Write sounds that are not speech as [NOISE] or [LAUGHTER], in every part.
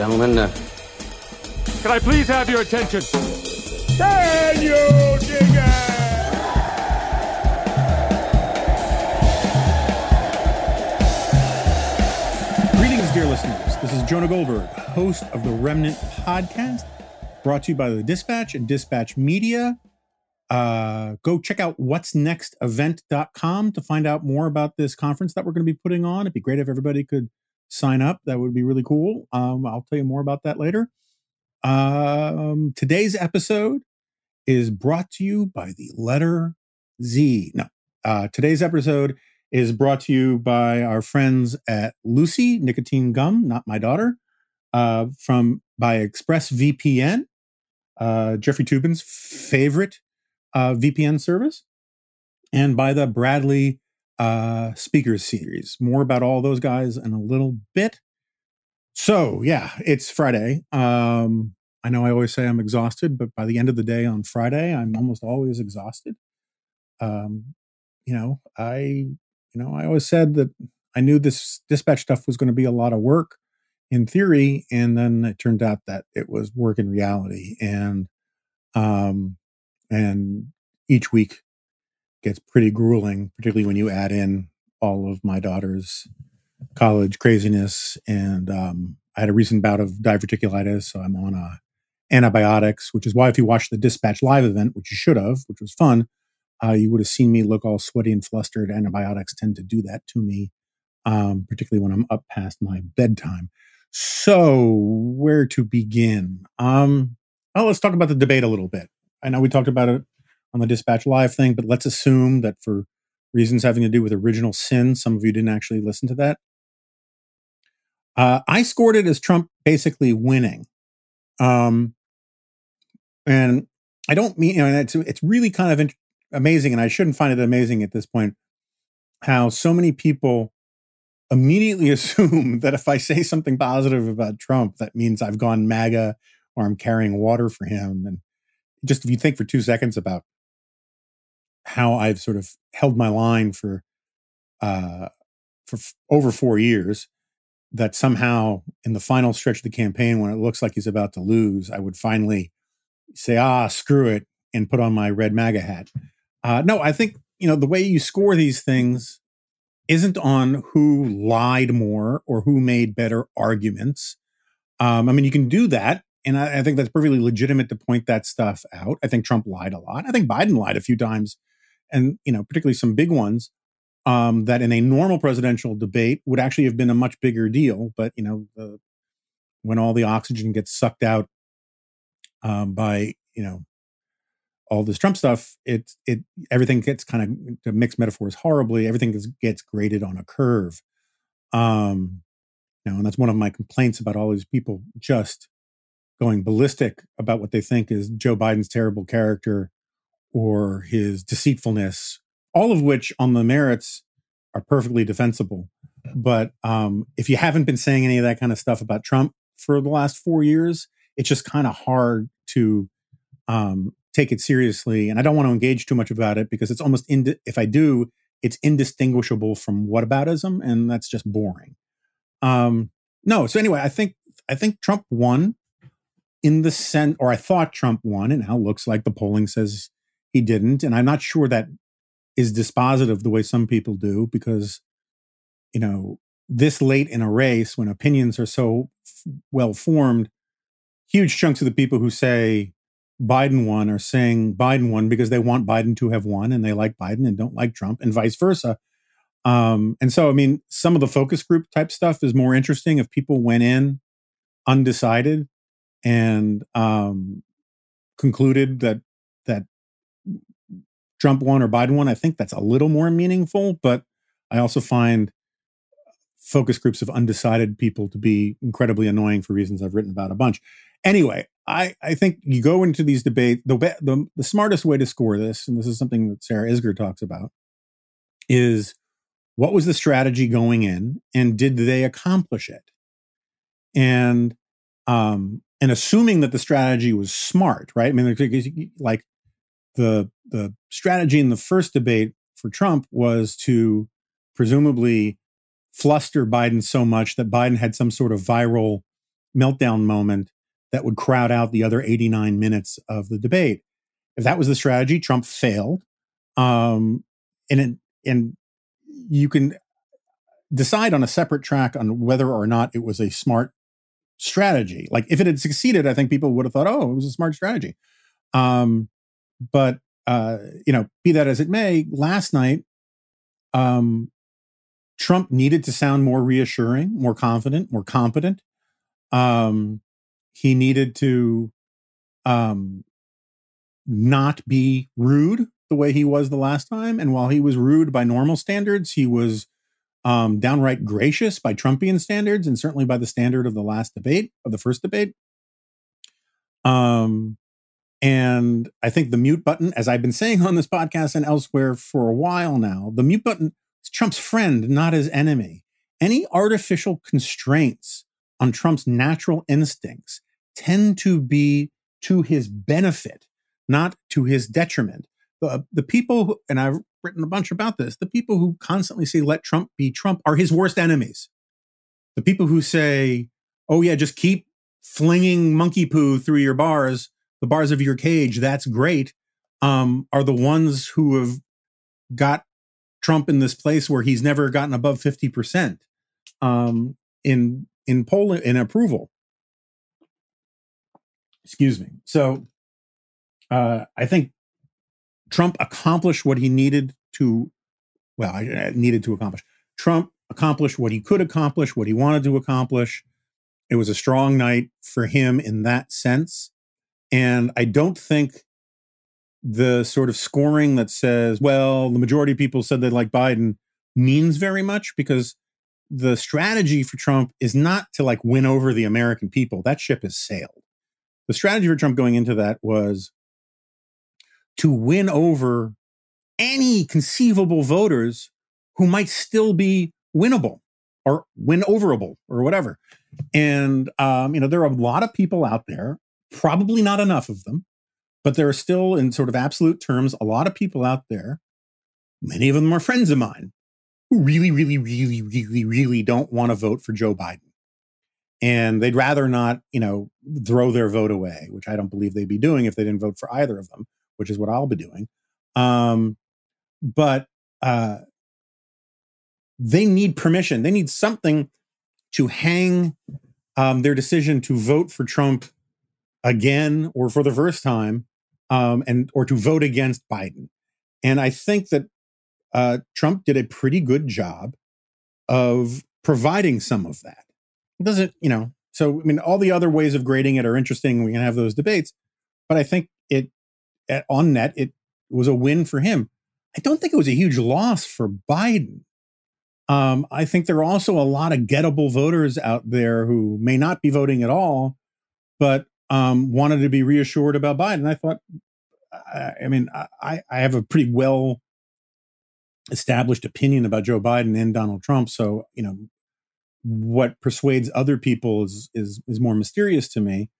and gentlemen. Uh, Can I please have your attention? Can you dig it? Greetings, dear listeners. This is Jonah Goldberg, host of the Remnant Podcast, brought to you by the Dispatch and Dispatch Media. Uh, go check out what's next event.com to find out more about this conference that we're going to be putting on. It'd be great if everybody could sign up. That would be really cool. Um, I'll tell you more about that later. Um, today's episode is brought to you by the letter Z. No, uh, today's episode is brought to you by our friends at Lucy Nicotine Gum, not my daughter, uh, from by ExpressVPN, uh, Jeffrey Toobin's favorite uh, VPN service, and by the Bradley uh, Speakers Series. More about all those guys in a little bit. So yeah, it's Friday. Um, I know I always say I'm exhausted, but by the end of the day on Friday, I'm almost always exhausted. Um, you know, I you know, I always said that I knew this dispatch stuff was going to be a lot of work in theory, and then it turned out that it was work in reality, and um, and each week gets pretty grueling, particularly when you add in all of my daughter's college craziness, and um, I had a recent bout of diverticulitis, so I'm on uh, antibiotics, which is why if you watch the dispatch live event, which you should have, which was fun uh, you would have seen me look all sweaty and flustered. Antibiotics tend to do that to me, um, particularly when I'm up past my bedtime. So, where to begin? Um, well, let's talk about the debate a little bit. I know we talked about it on the Dispatch Live thing, but let's assume that for reasons having to do with original sin, some of you didn't actually listen to that. Uh, I scored it as Trump basically winning. Um, and I don't mean, you know, it's, it's really kind of amazing, and I shouldn't find it amazing at this point, how so many people immediately [LAUGHS] assume that if I say something positive about Trump, that means I've gone MAGA or I'm carrying water for him. And just if you think for two seconds about how I've sort of held my line for uh, for f- over four years, that somehow in the final stretch of the campaign, when it looks like he's about to lose, I would finally say, "Ah, screw it," and put on my red MAGA hat. Uh, no, I think you know the way you score these things isn't on who lied more or who made better arguments. Um, I mean, you can do that, and I, I, think that's perfectly legitimate to point that stuff out. I think Trump lied a lot. I think Biden lied a few times, and you know, particularly some big ones um, that in a normal presidential debate would actually have been a much bigger deal. But you know, when all the oxygen gets sucked out um, by you know all this Trump stuff, it it everything gets kind of to mix metaphors horribly. Everything gets, gets graded on a curve. Um, you know, and that's one of my complaints about all these people just going ballistic about what they think is Joe Biden's terrible character or his deceitfulness, all of which on the merits are perfectly defensible. But um, if you haven't been saying any of that kind of stuff about Trump for the last four years, it's just kind of hard to um, take it seriously and i don't want to engage too much about it because it's almost ind- if i do it's indistinguishable from whataboutism and that's just boring um no so anyway i think i think trump won in the sense or i thought trump won and now looks like the polling says he didn't and i'm not sure that is dispositive the way some people do because you know this late in a race when opinions are so f- well formed huge chunks of the people who say Biden won are saying Biden won because they want Biden to have won and they like Biden and don't like Trump and vice versa. Um, and so, I mean, some of the focus group type stuff is more interesting if people went in undecided and um, concluded that that Trump won or Biden won. I think that's a little more meaningful, but I also find focus groups of undecided people to be incredibly annoying for reasons I've written about a bunch. Anyway, I, I think you go into these debates, the, the, the smartest way to score this, and this is something that Sarah Isgur talks about, is what was the strategy going in and did they accomplish it? And, um, and assuming that the strategy was smart, right? I mean, like the, the strategy in the first debate for Trump was to presumably fluster Biden so much that Biden had some sort of viral meltdown moment that would crowd out the other 89 minutes of the debate. If that was the strategy, Trump failed. Um, and it, and you can decide on a separate track on whether or not it was a smart strategy. Like if it had succeeded, I think people would have thought, "Oh, it was a smart strategy." Um, but uh, you know, be that as it may, last night, um, Trump needed to sound more reassuring, more confident, more competent. Um, he needed to um, not be rude the way he was the last time. And while he was rude by normal standards, he was um, downright gracious by Trumpian standards, and certainly by the standard of the last debate, of the first debate. Um, and I think the mute button, as I've been saying on this podcast and elsewhere for a while now, the mute button is Trump's friend, not his enemy. Any artificial constraints on Trump's natural instincts tend to be to his benefit, not to his detriment. The, the people, who, and I've written a bunch about this, the people who constantly say, let Trump be Trump are his worst enemies. The people who say, oh, yeah, just keep flinging monkey poo through your bars the bars of your cage, that's great, um, are the ones who have got Trump in this place where he's never gotten above 50% um, in in poll in approval. Excuse me. So uh, I think Trump accomplished what he needed to, well, I needed to accomplish. Trump accomplished what he could accomplish, what he wanted to accomplish. It was a strong night for him in that sense. And I don't think the sort of scoring that says, well, the majority of people said they like Biden means very much because the strategy for Trump is not to like win over the American people. That ship has sailed. The strategy for Trump going into that was to win over any conceivable voters who might still be winnable or win overable or whatever. And um, you know, there are a lot of people out there Probably not enough of them, but there are still, in sort of absolute terms, a lot of people out there. Many of them are friends of mine who really, really, really, really, really don't want to vote for Joe Biden. And they'd rather not, you know, throw their vote away, which I don't believe they'd be doing if they didn't vote for either of them, which is what I'll be doing. Um, but uh, they need permission. They need something to hang um, their decision to vote for Trump again or for the first time, um, and or to vote against Biden. And I think that uh, Trump did a pretty good job of providing some of that. It doesn't, you know, so I mean, all the other ways of grading it are interesting. We can have those debates, but I think it at, on net it was a win for him. I don't think it was a huge loss for Biden. Um, I think there are also a lot of gettable voters out there who may not be voting at all, but um, wanted to be reassured about Biden. I thought, I, I mean, I, I have a pretty well established opinion about Joe Biden and Donald Trump. So, you know, what persuades other people is is is more mysterious to me.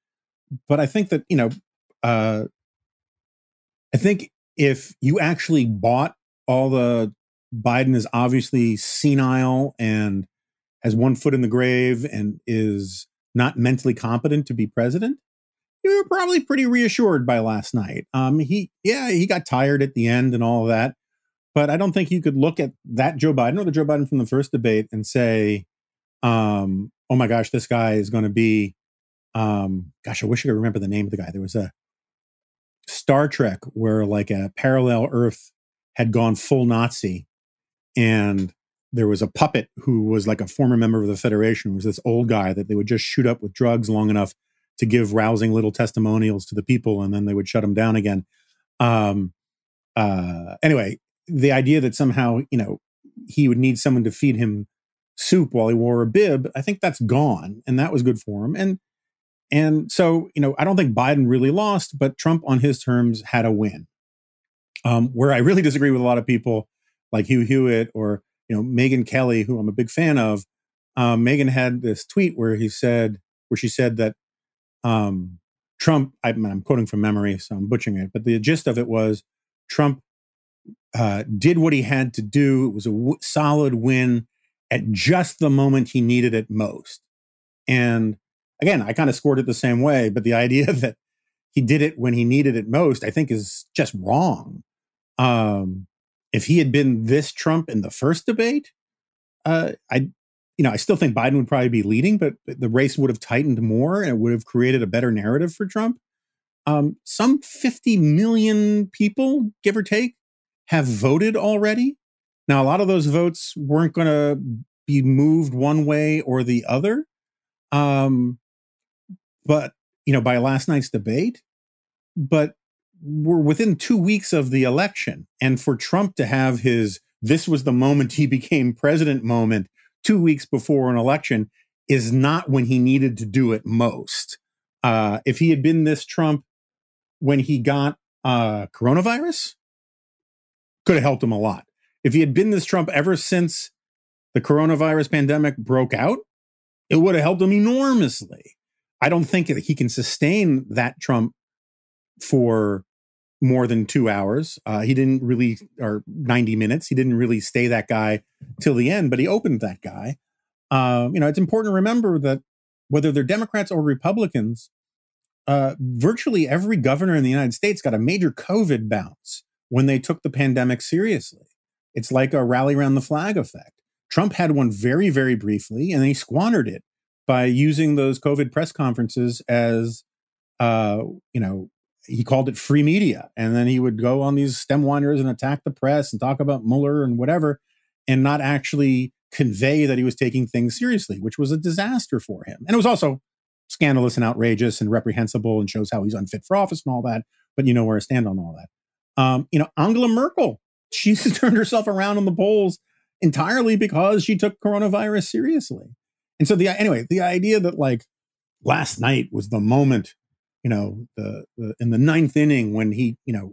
But I think that you know, uh, I think if you actually bought all the Biden is obviously senile and has one foot in the grave and is not mentally competent to be president, you were probably pretty reassured by last night. Um, he, yeah, he got tired at the end and all of that, but I don't think you could look at that Joe Biden or the Joe Biden from the first debate and say, um, "Oh my gosh, this guy is going to be." Um, gosh, I wish I could remember the name of the guy. There was a Star Trek where like a parallel Earth had gone full Nazi, and there was a puppet who was like a former member of the Federation. Was this old guy that they would just shoot up with drugs long enough to give rousing little testimonials to the people and then they would shut them down again. Um uh anyway the idea that somehow you know he would need someone to feed him soup while he wore a bib i think that's gone and that was good for him. And and so you know i don't think biden really lost but trump on his terms had a win. Um where i really disagree with a lot of people like hugh hewitt or you know Megyn kelly who i'm a big fan of um, megyn had this tweet where he said where she said that um, Trump, I, am quoting from memory, so I'm butchering it, but the gist of it was Trump uh, did what he had to do. It was a w- solid win at just the moment he needed it most. And again, I kind of scored it the same way, but the [LAUGHS] idea that he did it when he needed it most, I think is just wrong. Um, if he had been this Trump in the first debate, uh, I, you know, I still think Biden would probably be leading, but the race would have tightened more and it would have created a better narrative for Trump. Um, some 50 million people, give or take, have voted already. Now, a lot of those votes weren't going to be moved one way or the other. Um, but, you know, by last night's debate, but we're within two weeks of the election. And for Trump to have his, this was the moment he became president moment two weeks before an election is not when he needed to do it most. Uh, if he had been this Trump when he got uh, coronavirus, could have helped him a lot. If he had been this Trump ever since the coronavirus pandemic broke out, it would have helped him enormously. I don't think that he can sustain that Trump for more than two hours. Uh, he didn't really, or 90 minutes. He didn't really stay that guy till the end, but he opened that guy. Uh, you know, it's important to remember that whether they're Democrats or Republicans, uh, virtually every governor in the United States got a major COVID bounce when they took the pandemic seriously. It's like a rally around the flag effect. Trump had one very, very briefly, and he squandered it by using those COVID press conferences as, uh, you know, he called it free media. And then he would go on these stem winders and attack the press and talk about Mueller and whatever, and not actually convey that he was taking things seriously, which was a disaster for him. And it was also scandalous and outrageous and reprehensible and shows how he's unfit for office and all that. But you know where I stand on all that. Um, you know, Angela Merkel, [LAUGHS] she's turned herself around in the polls entirely because she took coronavirus seriously. And so the anyway, the idea that like last night was the moment you know, the, the in the ninth inning when he, you know,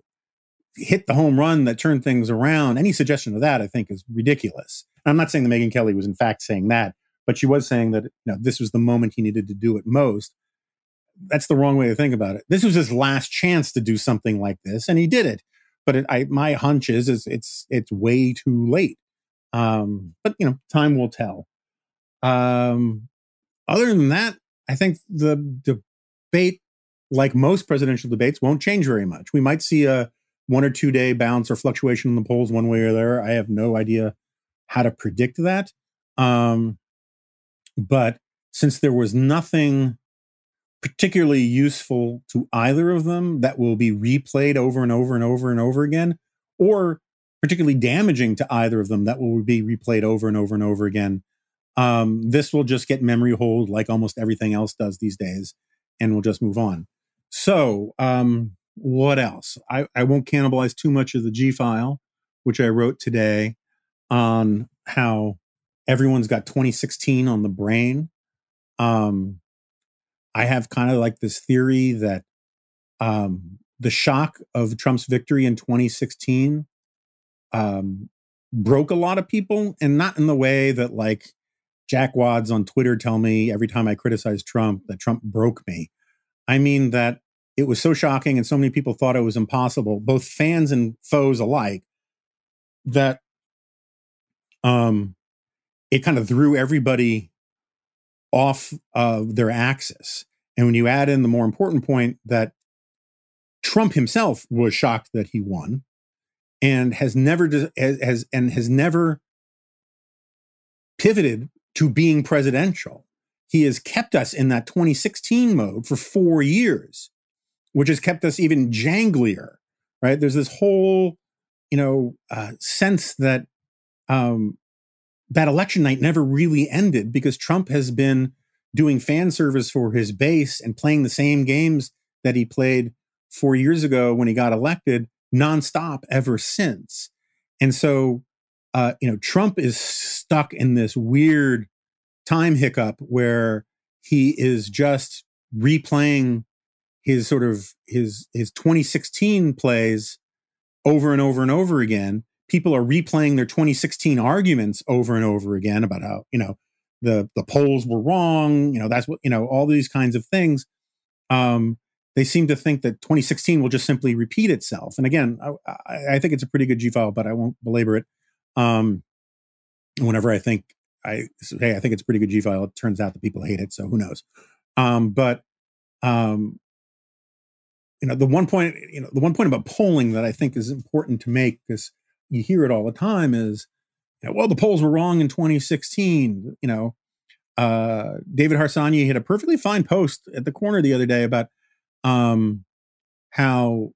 hit the home run that turned things around. Any suggestion of that, I think, is ridiculous. And I'm not saying that Megyn Kelly was in fact saying that, but she was saying that you know this was the moment he needed to do it most. That's the wrong way to think about it. This was his last chance to do something like this, and he did it. But it, I, my hunch is, is it's it's way too late. Um, but you know, time will tell. Um, other than that, I think the debate like most presidential debates, won't change very much. We might see a one or two day bounce or fluctuation in the polls one way or the other. I have no idea how to predict that. Um, but since there was nothing particularly useful to either of them that will be replayed over and over and over and over again, or particularly damaging to either of them that will be replayed over and over and over again, um, this will just get memory hold like almost everything else does these days, and we'll just move on. So, um, what else? I, I won't cannibalize too much of the G file, which I wrote today on how everyone's got 2016 on the brain. Um, I have kind of like this theory that um, the shock of Trump's victory in 2016 um, broke a lot of people, and not in the way that like jackwads on Twitter tell me every time I criticize Trump that Trump broke me. I mean that it was so shocking and so many people thought it was impossible, both fans and foes alike, that um, it kind of threw everybody off of their axis. And when you add in the more important point that Trump himself was shocked that he won and has never has and has never pivoted to being presidential he has kept us in that 2016 mode for four years, which has kept us even janglier, right? There's this whole, you know, uh, sense that um, that election night never really ended because Trump has been doing fan service for his base and playing the same games that he played four years ago when he got elected nonstop ever since. And so, uh, you know, Trump is stuck in this weird time hiccup where he is just replaying his sort of his his 2016 plays over and over and over again. People are replaying their 2016 arguments over and over again about how you know the the polls were wrong you know that's what you know all these kinds of things. Um they seem to think that 2016 will just simply repeat itself. And again i, I think it's a pretty good g file but i won't belabor it. Um whenever i think I hey, I think it's a pretty good G file. It turns out that people hate it, so who knows? Um, but um, you know, the one point, you know, the one point about polling that I think is important to make because you hear it all the time is, you know, well, the polls were wrong in 2016. You know, uh, David Harsanyi had a perfectly fine post at the corner the other day about um, how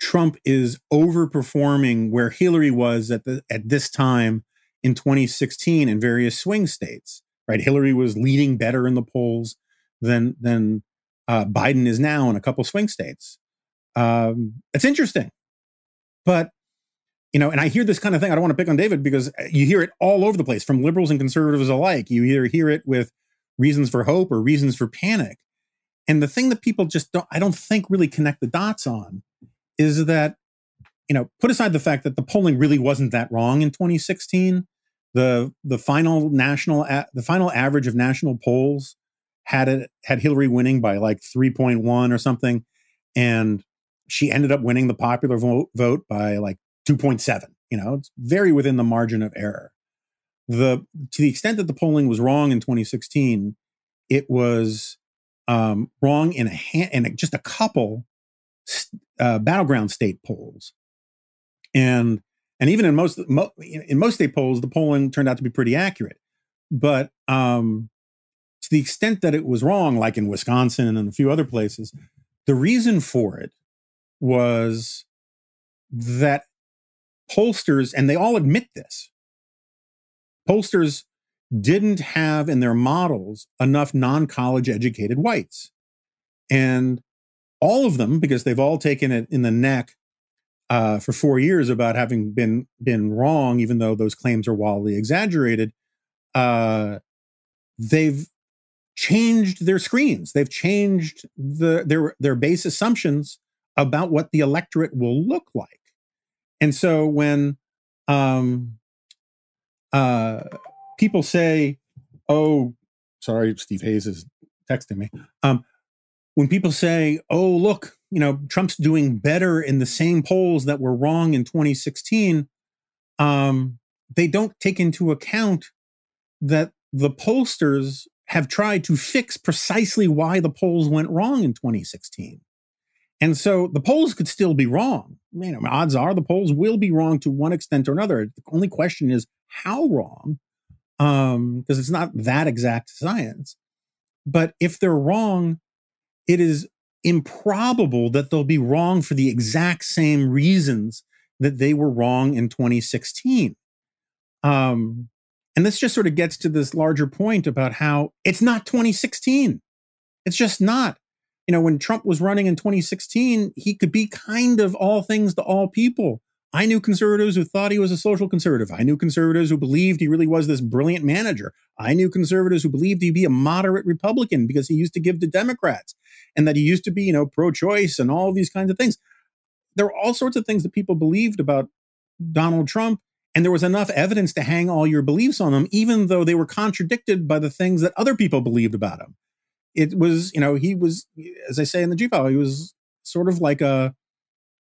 Trump is overperforming where Hillary was at the at this time in 2016 in various swing states. Right, Hillary was leading better in the polls than than uh, Biden is now in a couple swing states. Um, it's interesting, but you know, and I hear this kind of thing. I don't want to pick on David because uh, you hear it all over the place from liberals and conservatives alike. You either hear it with reasons for hope or reasons for panic. And the thing that people just don't, I don't think really connect the dots on is that, you know, put aside the fact that the polling really wasn't that wrong in 2016. The, the final national, the final average of national polls had it, had Hillary winning by like 3.1 or something. And she ended up winning the popular vote, vote by like 2.7. You know, it's very within the margin of error. The to the extent that the polling was wrong in 2016, it was um, wrong in a ha- in a, just a couple uh, battleground state polls, and and even in most mo- in most state polls, the polling turned out to be pretty accurate. But um, to the extent that it was wrong, like in Wisconsin and a few other places, the reason for it was that pollsters, and they all admit this, pollsters didn't have in their models enough non college educated whites. And all of them, because they've all taken it in the neck uh, for four years about having been been wrong, even though those claims are wildly exaggerated, uh, they've changed their screens. They've changed the, their their base assumptions about what the electorate will look like. And so when um, uh, people say, "Oh, sorry, Steve Hayes is texting me," um, when people say, "Oh, look, you know, Trump's doing better in the same polls that were wrong in 2016," um, they don't take into account that the pollsters have tried to fix precisely why the polls went wrong in 2016. And so the polls could still be wrong. You know, odds are the polls will be wrong to one extent or another. The only question is how wrong, because um, it's not that exact science. But if they're wrong, it is improbable that they'll be wrong for the exact same reasons that they were wrong in 2016. Um, and this just sort of gets to this larger point about how it's not 2016. It's just not you know, when Trump was running in 2016, he could be kind of all things to all people. I knew conservatives who thought he was a social conservative. I knew conservatives who believed he really was this brilliant manager. I knew conservatives who believed he'd be a moderate Republican because he used to give to Democrats and that he used to be, you know, pro choice and all these kinds of things. There were all sorts of things that people believed about Donald Trump. And there was enough evidence to hang all your beliefs on them, even though they were contradicted by the things that other people believed about him it was, you know, he was, as I say in the G file, he was sort of like a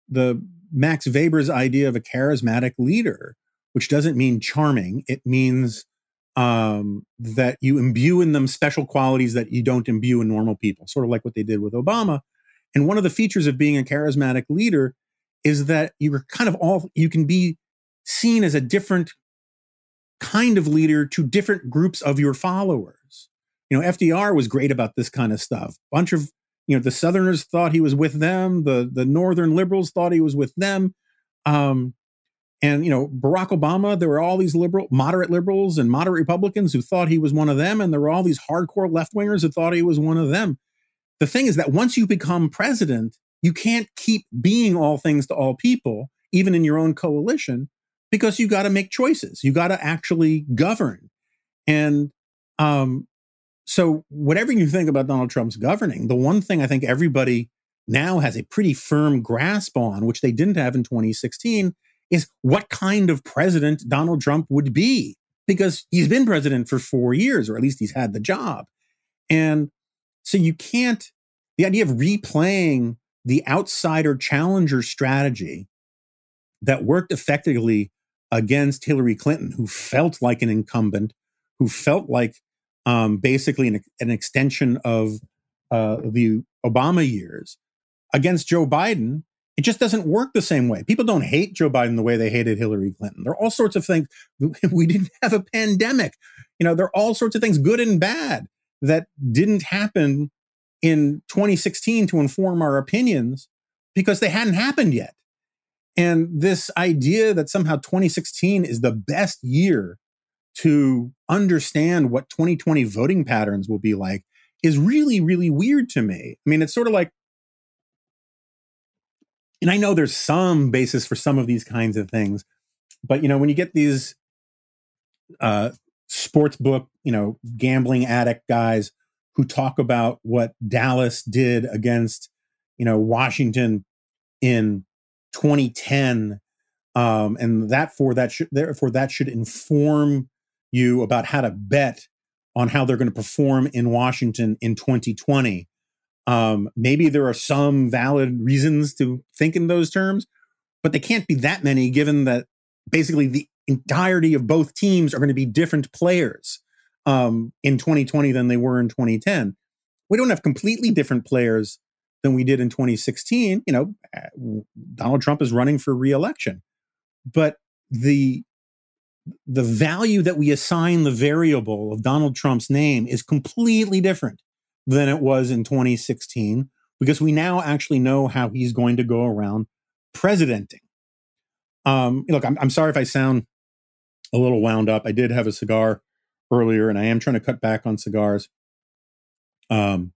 the Max Weber's idea of a charismatic leader, which doesn't mean charming. It means um, that you imbue in them special qualities that you don't imbue in normal people, sort of like what they did with Obama. And one of the features of being a charismatic leader is that you're kind of all, you can be seen as a different kind of leader to different groups of your followers you know, FDR was great about this kind of stuff. Bunch of, you know, the Southerners thought he was with them. The the Northern liberals thought he was with them. Um, and you know, Barack Obama, there were all these liberal, moderate liberals and moderate Republicans who thought he was one of them, and there were all these hardcore left wingers who thought he was one of them. The thing is that once you become president, you can't keep being all things to all people, even in your own coalition, because you got to make choices. You got to actually govern. And um, so, whatever you think about Donald Trump's governing, the one thing I think everybody now has a pretty firm grasp on, which they didn't have in 2016, is what kind of president Donald Trump would be. Because he's been president for four years, or at least he's had the job. And so you can't, the idea of replaying the outsider challenger strategy that worked effectively against Hillary Clinton, who felt like an incumbent, who felt like um, basically an, an, extension of uh, the Obama years against Joe Biden, it just doesn't work the same way. People don't hate Joe Biden the way they hated Hillary Clinton. There are all sorts of things. [LAUGHS] We didn't have a pandemic. You know, there are all sorts of things, good and bad, that didn't happen in 2016 to inform our opinions because they hadn't happened yet. And this idea that somehow 2016 is the best year to understand what 2020 voting patterns will be like is really, really weird to me. I mean, it's sort of like, and I know there's some basis for some of these kinds of things, but you know, when you get these uh, sports book, you know, gambling addict guys who talk about what Dallas did against, you know, Washington in 2010 um, and that for that should therefore that should inform you about how to bet on how they're going to perform in Washington in 2020. Um, maybe there are some valid reasons to think in those terms, but they can't be that many given that basically the entirety of both teams are going to be different players um, in 2020 than they were in 2010. We don't have completely different players than we did in 2016. You know, uh, Donald Trump is running for reelection, but the the value that we assign the variable of Donald Trump's name is completely different than it was in 2016 because we now actually know how he's going to go around presidenting. Um, look, I'm, I'm sorry if I sound a little wound up. I did have a cigar earlier, and I am trying to cut back on cigars. Um,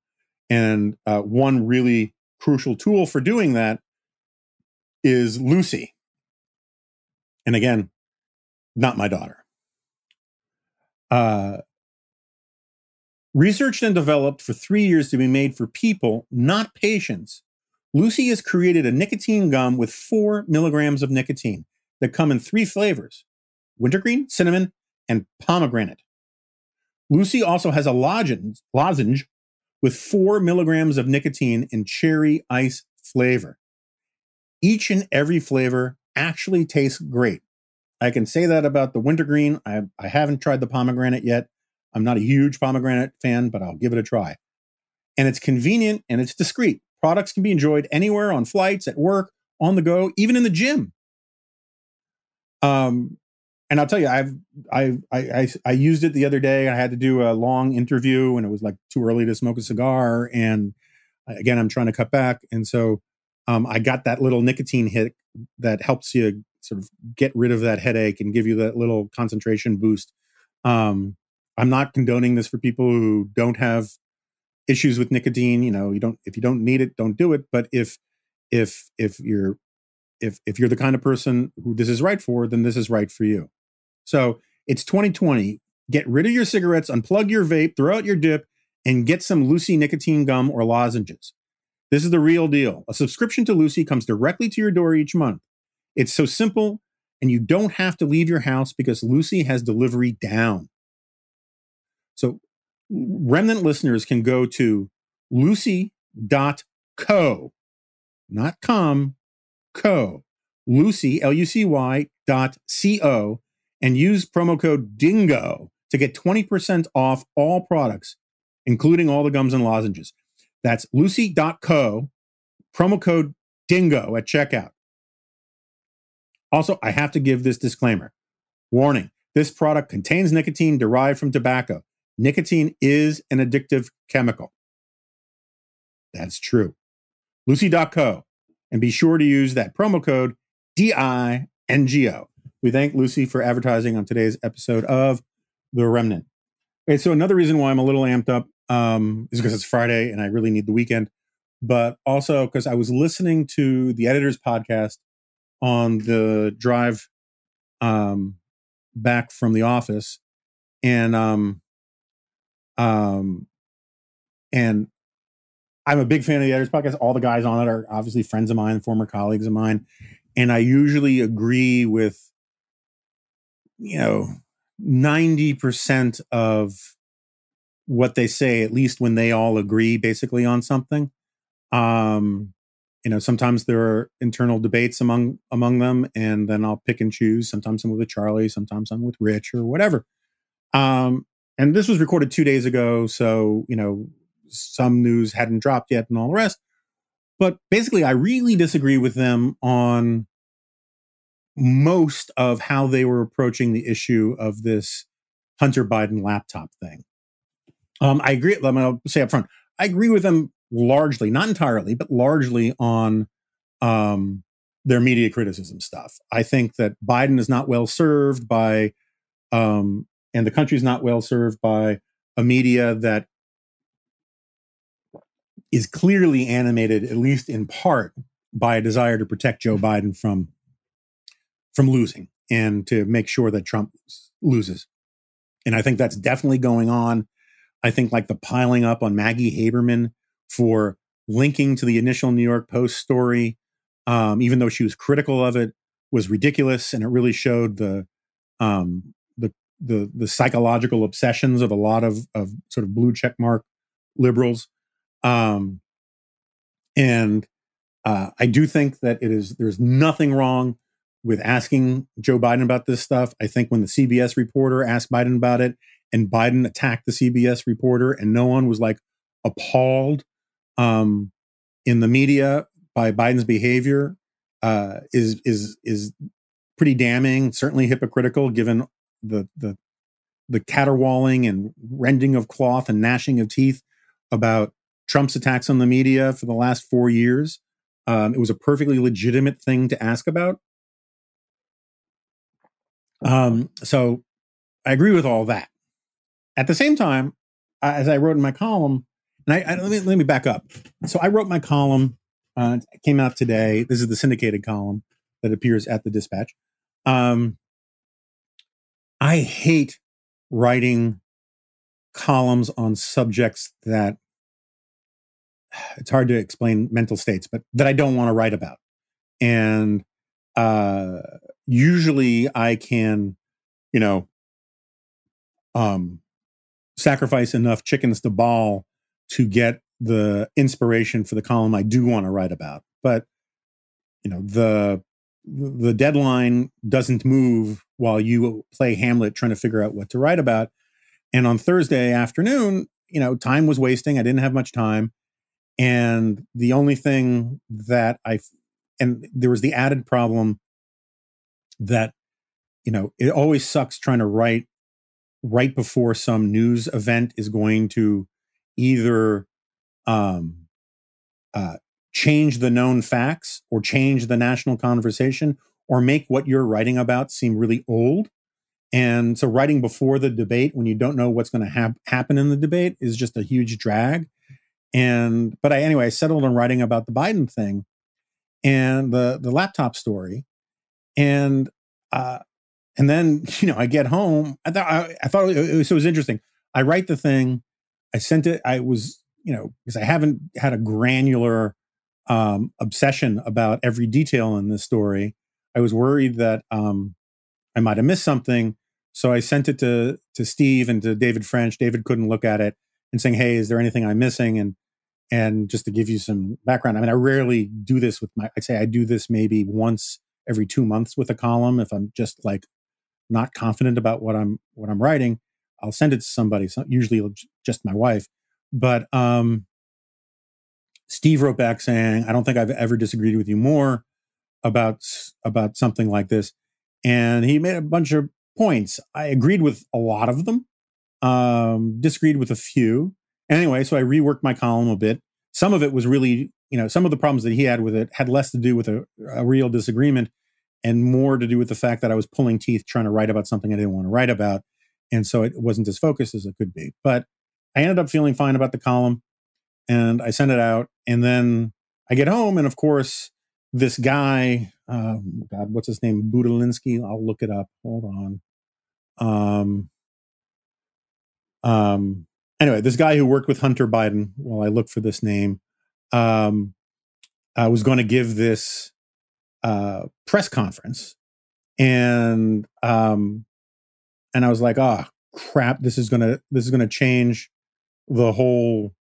and uh, one really crucial tool for doing that is Lucy. And again, not my daughter. Uh, researched and developed for three years to be made for people, not patients, Lucy has created a nicotine gum with four milligrams of nicotine that come in three flavors wintergreen, cinnamon, and pomegranate. Lucy also has a lozenge, lozenge with four milligrams of nicotine in cherry ice flavor. Each and every flavor actually tastes great. I can say that about the wintergreen. I, I haven't tried the pomegranate yet. I'm not a huge pomegranate fan, but I'll give it a try. And it's convenient and it's discreet. Products can be enjoyed anywhere on flights, at work, on the go, even in the gym. Um, and I'll tell you, I've I, I I used it the other day. I had to do a long interview, and it was like too early to smoke a cigar. And again, I'm trying to cut back, and so um, I got that little nicotine hit that helps you sort of get rid of that headache and give you that little concentration boost. Um, I'm not condoning this for people who don't have issues with nicotine. You know, you don't if you don't need it, don't do it. But if if if you're if if you're the kind of person who this is right for, then this is right for you. So it's 2020. Get rid of your cigarettes, unplug your vape, throw out your dip, and get some Lucy nicotine gum or lozenges. This is the real deal. A subscription to Lucy comes directly to your door each month. It's so simple, and you don't have to leave your house because Lucy has delivery down. So, remnant listeners can go to lucy.co, not com, co, lucy, L U C Y dot C O, and use promo code DINGO to get 20% off all products, including all the gums and lozenges. That's lucy.co, promo code DINGO at checkout. Also, I have to give this disclaimer warning this product contains nicotine derived from tobacco. Nicotine is an addictive chemical. That's true. Lucy.co. And be sure to use that promo code DINGO. We thank Lucy for advertising on today's episode of The Remnant. Okay, so another reason why I'm a little amped up um, is because it's Friday and I really need the weekend, but also because I was listening to the editor's podcast on the drive um, back from the office, and um, um, and I'm a big fan of the editor's podcast. All the guys on it are obviously friends of mine, former colleagues of mine, and I usually agree with you know, 90% of what they say, at least when they all agree basically on something. Um, you know, sometimes there are internal debates among among them, and then I'll pick and choose. Sometimes I'm with Charlie, sometimes I'm with Rich or whatever. Um, and this was recorded two days ago, so you know, some news hadn't dropped yet and all the rest. But basically, I really disagree with them on most of how they were approaching the issue of this Hunter Biden laptop thing. Um, I agree. Let me say up front, I agree with them largely, not entirely, but largely on um, their media criticism stuff. I think that Biden is not well served by, um, and the country is not well served by a media that is clearly animated, at least in part, by a desire to protect Joe Biden from from losing and to make sure that Trump loses. And I think that's definitely going on. I think like the piling up on Maggie Haberman for linking to the initial New York Post story, um, even though she was critical of it, was ridiculous, and it really showed the um, the the the psychological obsessions of a lot of of sort of blue checkmark liberals. Um, and uh, I do think that it is there's nothing wrong with asking Joe Biden about this stuff. I think when the CBS reporter asked Biden about it, and Biden attacked the CBS reporter, and no one was like appalled um, in the media by Biden's behavior, uh, is is is pretty damning. Certainly hypocritical, given the the the caterwauling and rending of cloth and gnashing of teeth about Trump's attacks on the media for the last four years. Um, it was a perfectly legitimate thing to ask about. Um, so I agree with all that. At the same time, as I wrote in my column, and I, I let, me, let me back up. So I wrote my column. Uh, came out today. This is the syndicated column that appears at the Dispatch. Um, I hate writing columns on subjects that it's hard to explain mental states, but that I don't want to write about. And uh, usually I can, you know, um, sacrifice enough chickens to Baal to get the inspiration for the column I do want to write about. But you know, the the deadline doesn't move while you play Hamlet trying to figure out what to write about. And on Thursday afternoon, you know, time was wasting. I didn't have much time. And the only thing that I, and there was the added problem that, you know, it always sucks trying to write right before some news event is going to either um, uh, change the known facts or change the national conversation or make what you're writing about seem really old. And so, writing before the debate when you don't know what's going to ha- happen in the debate is just a huge drag. And but I anyway I settled on writing about the Biden thing and the the laptop story, and uh, and then [LAUGHS] you know I get home. I thought I, I thought it was, it was interesting. I write the thing, I sent it. I was you know because I haven't had a granular um, obsession about every detail in this story. I was worried that um, I might have missed something, so I sent it to to Steve and to David French. David couldn't look at it and saying, "Hey, is there anything I'm missing?" And and just to give you some background, I mean, I rarely do this with my, I'd say I do this maybe once every two months with a column. If I'm just like not confident about what I'm, what I'm writing, I'll send it to somebody. So usually just my wife, but, um, Steve wrote back saying, I don't think I've ever disagreed with you more about, about something like this. And he made a bunch of points. I agreed with a lot of them, um, disagreed with a few Anyway, so I reworked my column a bit. Some of it was really, you know, some of the problems that he had with it had less to do with a, a real disagreement and more to do with the fact that I was pulling teeth trying to write about something I didn't want to write about. And so it wasn't as focused as it could be. But I ended up feeling fine about the column and I sent it out. And then I get home, and of course, this guy, uh, God, what's his name? Bobulinski. I'll look it up. Hold on. Um, um, anyway, this guy who worked with Hunter Biden, while I look for this name, um, I was going to give this uh, press conference, and um, and I was like, oh crap, this is gonna this is gonna change the whole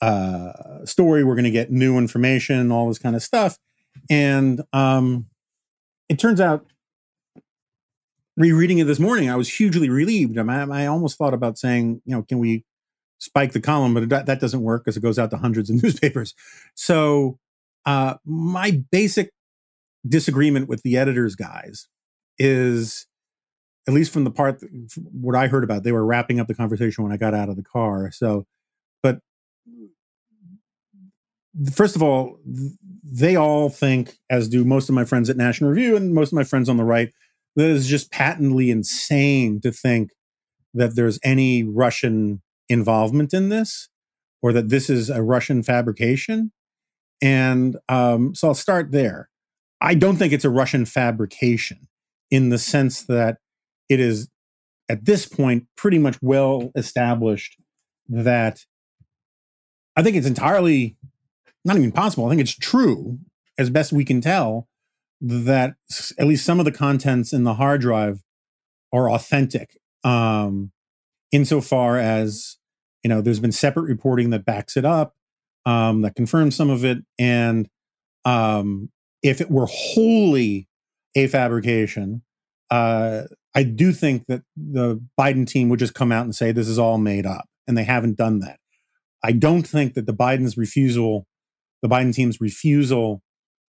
uh, story. We're gonna get new information, all this kind of stuff, and um, it turns out rereading it this morning, I was hugely relieved. I, I almost thought about saying, you know, can we spike the column, but that, that doesn't work because it goes out to hundreds of [LAUGHS] newspapers. So uh, my basic disagreement with the editors guys is at least from the part what I heard about, they were wrapping up the conversation when I got out of the car. So, but first of all, they all think, as do most of my friends at National Review and most of my friends on the right, that it's just patently insane to think that there's any Russian involvement in this or that this is a Russian fabrication. And um, so I'll start there. I don't think it's a Russian fabrication in the sense that it is at this point pretty much well established that I think it's entirely not even possible. I think it's true, as best we can tell, that at least some of the contents in the hard drive are authentic. Um, insofar as you know, there's been separate reporting that backs it up, um, that confirms some of it, and um, if it were wholly a fabrication, uh, I do think that the Biden team would just come out and say this is all made up, and they haven't done that. I don't think that the Biden's refusal, the Biden team's refusal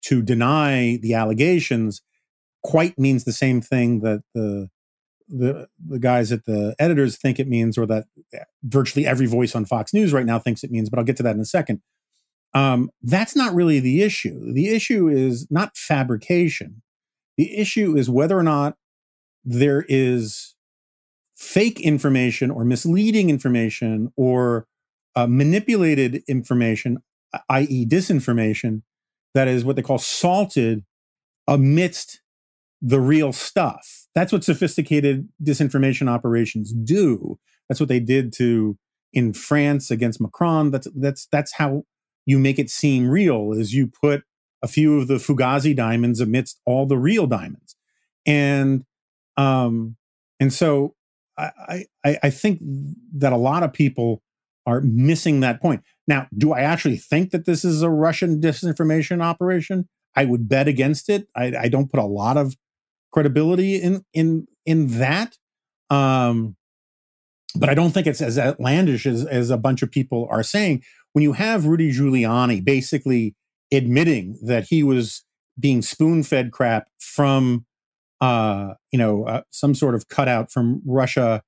to deny the allegations, quite means the same thing that the the the guys at the editors think it means, or that virtually every voice on Fox News right now thinks it means. But I'll get to that in a second. Um, that's not really the issue. The issue is not fabrication. The issue is whether or not there is fake information or misleading information or uh, manipulated information, i.e., disinformation, that is what they call salted amidst the real stuff. That's what sophisticated disinformation operations do. That's what they did to in France against Macron. That's that's that's how you make it seem real. Is you put a few of the Fugazi diamonds amidst all the real diamonds, and um, and so I, I I think that a lot of people are missing that point. Now, do I actually think that this is a Russian disinformation operation? I would bet against it. I, I don't put a lot of credibility in in in that. Um, but I don't think it's as outlandish as, as a bunch of people are saying. When you have Rudy Giuliani basically admitting that he was being spoon fed crap from, uh, you know, uh, some sort of cutout from Russia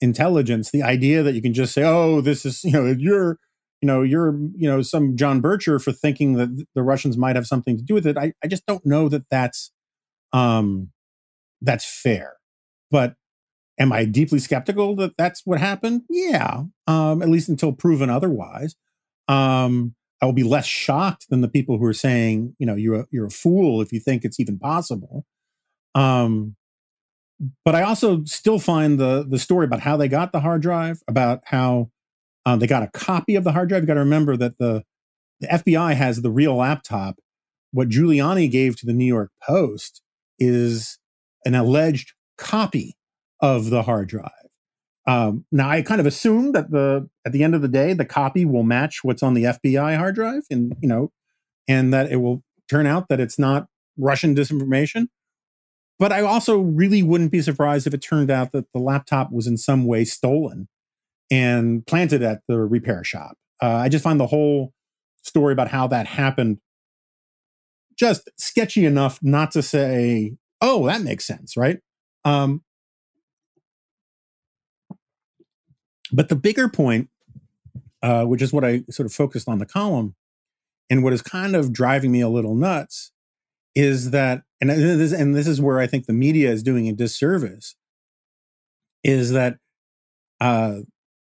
intelligence, the idea that you can just say, "Oh, this is," you know, you're, you know, you're, you know, some John Bircher for thinking that the Russians might have something to do with it. I, I just don't know that that's, um, that's fair. But am I deeply skeptical that that's what happened? Yeah, um, at least until proven otherwise. Um, I will be less shocked than the people who are saying, you know, you're a, you're a fool if you think it's even possible. Um, but I also still find the the story about how they got the hard drive, about how um, they got a copy of the hard drive. You got to remember that the the FBI has the real laptop. What Giuliani gave to the New York Post is an alleged copy of the hard drive. Um, now, I kind of assume that the at the end of the day, the copy will match what's on the FBI hard drive, and you know, and that it will turn out that it's not Russian disinformation. But I also really wouldn't be surprised if it turned out that the laptop was in some way stolen and planted at the repair shop. Uh, I just find the whole story about how that happened just sketchy enough not to say oh, that makes sense, right? Um, but the bigger point, uh, which is what I sort of focused on the column, and what is kind of driving me a little nuts, is that, and this, and this is where I think the media is doing a disservice, is that uh,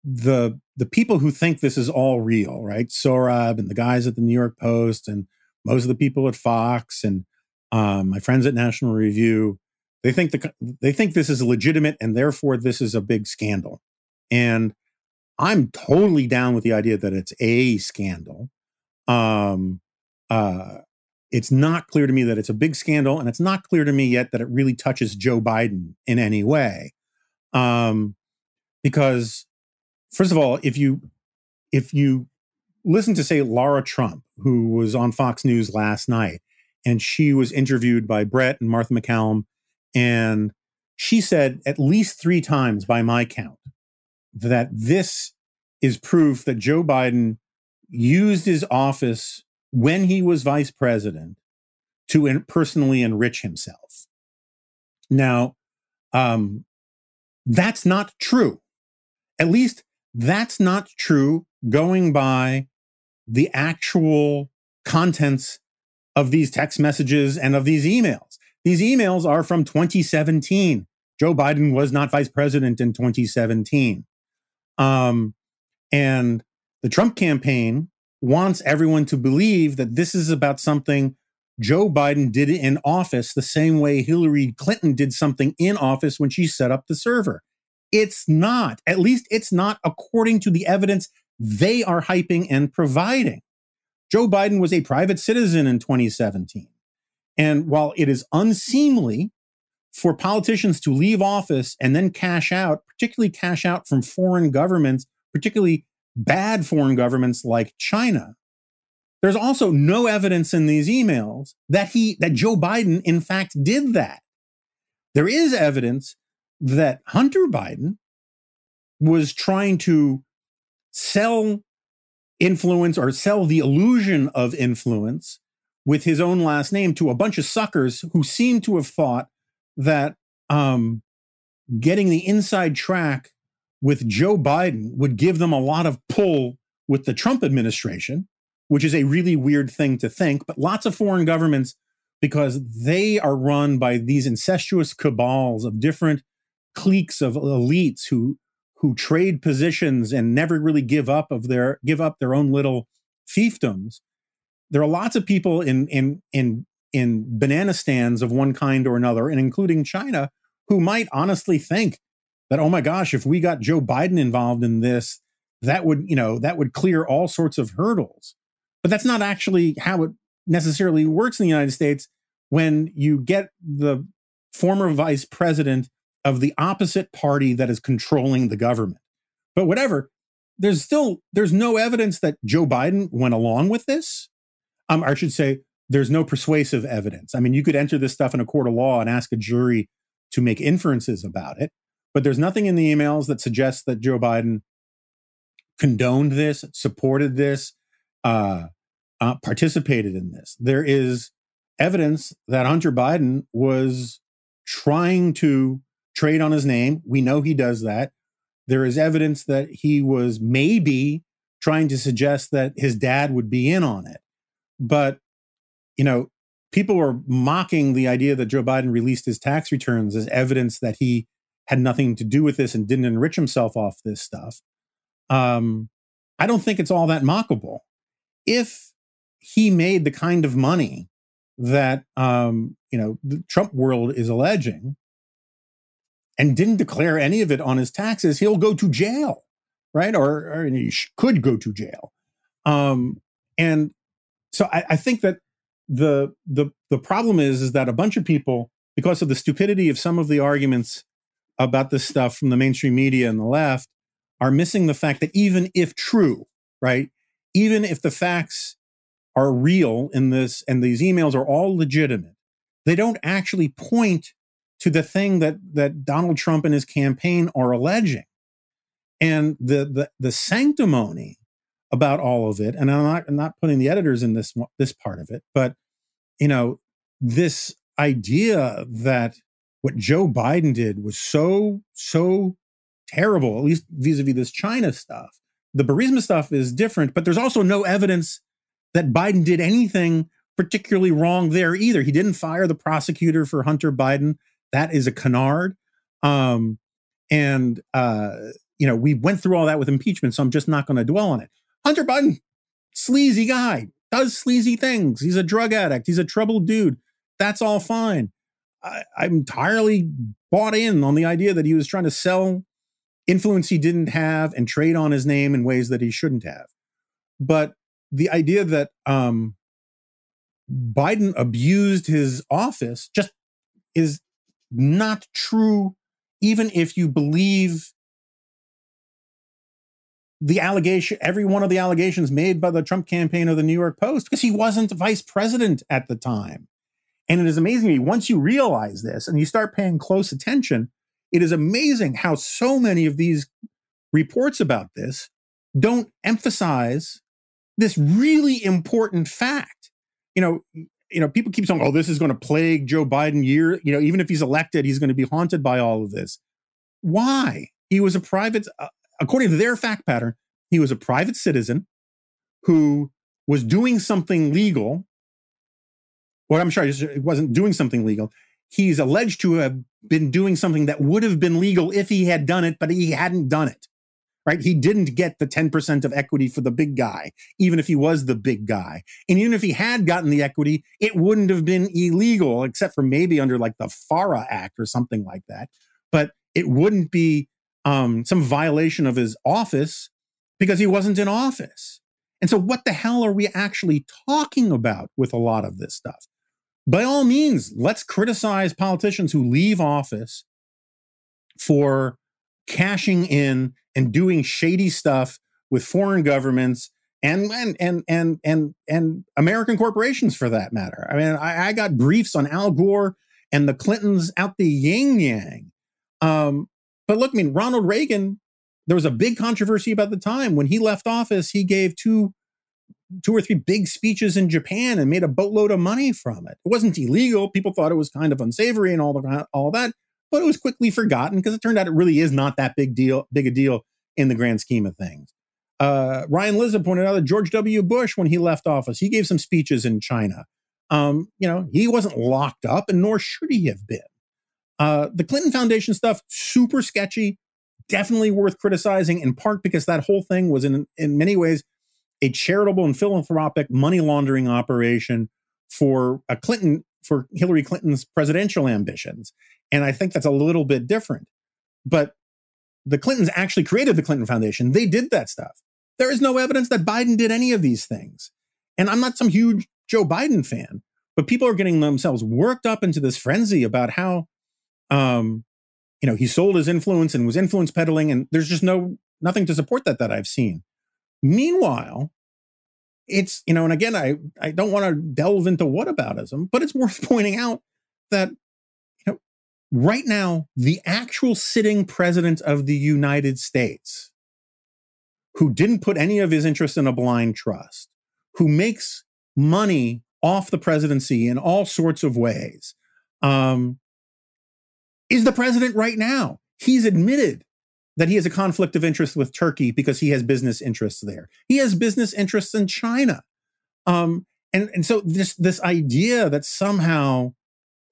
the the people who think this is all real, right? Sohrab and the guys at the New York Post and most of the people at Fox and um, my friends at National Review, they think the they think this is legitimate and therefore this is a big scandal. And I'm totally down with the idea that it's a scandal. Um, uh, it's not clear to me that it's a big scandal, and it's not clear to me yet that it really touches Joe Biden in any way. Um, because, first of all, if you if you listen to say Laura Trump, who was on Fox News last night, and she was interviewed by Bret and Martha MacCallum, And she said at least three times, by my count, that this is proof that Joe Biden used his office when he was vice president to en- personally enrich himself. Now, um, that's not true. At least that's not true going by the actual contents of these text messages and of these emails. These emails are from 2017. Joe Biden was not vice president in 2017. Um, and the Trump campaign wants everyone to believe that this is about something Joe Biden did in office the same way Hillary Clinton did something in office when she set up the server. It's not. At least it's not according to the evidence they are hyping and providing. Joe Biden was a private citizen in 2017. And while it is unseemly for politicians to leave office and then cash out, particularly cash out from foreign governments, particularly bad foreign governments like China, there's also no evidence in these emails that he that Joe Biden in fact did that. There is evidence that Hunter Biden was trying to sell influence or sell the illusion of influence with his own last name to a bunch of suckers who seem to have thought that um, getting the inside track with Joe Biden would give them a lot of pull with the Trump administration, which is a really weird thing to think. But lots of foreign governments, because they are run by these incestuous cabals of different cliques of elites who who trade positions and never really give up of their give up their own little fiefdoms. There are lots of people in in in in banana stands of one kind or another, and including China, who might honestly think that, oh my gosh, if we got Joe Biden involved in this, that would, you know, that would clear all sorts of hurdles. But that's not actually how it necessarily works in the United States when you get the former vice president of the opposite party that is controlling the government. But whatever, there's still there's no evidence that Joe Biden went along with this. Um, I should say there's no persuasive evidence. I mean, you could enter this stuff in a court of law and ask a jury to make inferences about it, but there's nothing in the emails that suggests that Joe Biden condoned this, supported this, uh, uh, participated in this. There is evidence that Hunter Biden was trying to trade on his name. We know he does that. There is evidence that he was maybe trying to suggest that his dad would be in on it. But, you know, people were mocking the idea that Joe Biden released his tax returns as evidence that he had nothing to do with this and didn't enrich himself off this stuff. Um, I don't think it's all that mockable. If he made the kind of money that um, you know the Trump world is alleging, and didn't declare any of it on his taxes, he'll go to jail, right? Or, or he could go to jail. Um, and so I, I think that the the the problem is is that a bunch of people, because of the stupidity of some of the arguments about this stuff from the mainstream media and the left, are missing the fact that even if true, right, even if the facts are real in this and these emails are all legitimate, they don't actually point to the thing that that Donald Trump and his campaign are alleging. And the the, the sanctimony about all of it, and I'm not I'm not putting the editors in this this part of it, but you know, this idea that what Joe Biden did was so, so terrible, at least vis-a-vis this China stuff. The Burisma stuff is different, but there's also no evidence that Biden did anything particularly wrong there either. He didn't fire the prosecutor for Hunter Biden. That is a canard. Um, and, uh, you know, we went through all that with impeachment, so I'm just not going to dwell on it. Hunter Biden, sleazy guy, does sleazy things. He's a drug addict. He's a troubled dude. That's all fine. I, I'm entirely bought in on the idea that he was trying to sell influence he didn't have and trade on his name in ways that he shouldn't have. But the idea that um, Biden abused his office just is not true, even if you believe the allegation, every one of the allegations made by the Trump campaign or the New York Post, because he wasn't vice president at the time. And it is amazing to me, once you realize this and you start paying close attention, it is amazing how so many of these reports about this don't emphasize this really important fact. You know, you know, people keep saying, "Oh, this is going to plague Joe Biden year." You know, even if he's elected, he's going to be haunted by all of this. Why? He was a private, uh, according to their fact pattern, he was a private citizen who was doing something legal. Well, I'm sorry, it wasn't doing something legal. He's alleged to have been doing something that would have been legal if he had done it, but he hadn't done it right? He didn't get the 10% of equity for the big guy, even if he was the big guy. And even if he had gotten the equity, it wouldn't have been illegal, except for maybe under like the FARA Act or something like that. But it wouldn't be um, some violation of his office because he wasn't in office. And so, what the hell are we actually talking about with a lot of this stuff? By all means, let's criticize politicians who leave office for cashing in and doing shady stuff with foreign governments and and and and and and American corporations for that matter. I mean, I, I got briefs on Al Gore and the Clintons out the yin yang. Um, but look, I mean, Ronald Reagan. There was a big controversy about the time when he left office. He gave two two or three big speeches in Japan and made a boatload of money from it. It wasn't illegal. People thought it was kind of unsavory and all the all that but it was quickly forgotten because it turned out it really is not that big deal, big a deal in the grand scheme of things. Uh, Ryan Lizza pointed out that George W. Bush, when he left office, he gave some speeches in China. Um, you know, he wasn't locked up, and nor should he have been. Uh, the Clinton Foundation stuff, super sketchy, definitely worth criticizing, in part because that whole thing was in in many ways a charitable and philanthropic money laundering operation for a Clinton for Hillary Clinton's presidential ambitions. And I think that's a little bit different. But the Clintons actually created the Clinton Foundation. They did that stuff. There is no evidence that Biden did any of these things. And I'm not some huge Joe Biden fan, but people are getting themselves worked up into this frenzy about how, um, you know, he sold his influence and was influence peddling, and there's just no nothing to support that that I've seen. Meanwhile, it's you know, and again, I I don't want to delve into whataboutism, but it's worth [LAUGHS] pointing out that right now, the actual sitting president of the United States, who didn't put any of his interest in a blind trust, who makes money off the presidency in all sorts of ways, um, is the president right now. He's admitted that he has a conflict of interest with Turkey because he has business interests there. He has business interests in China. Um, and, and so this this idea that somehow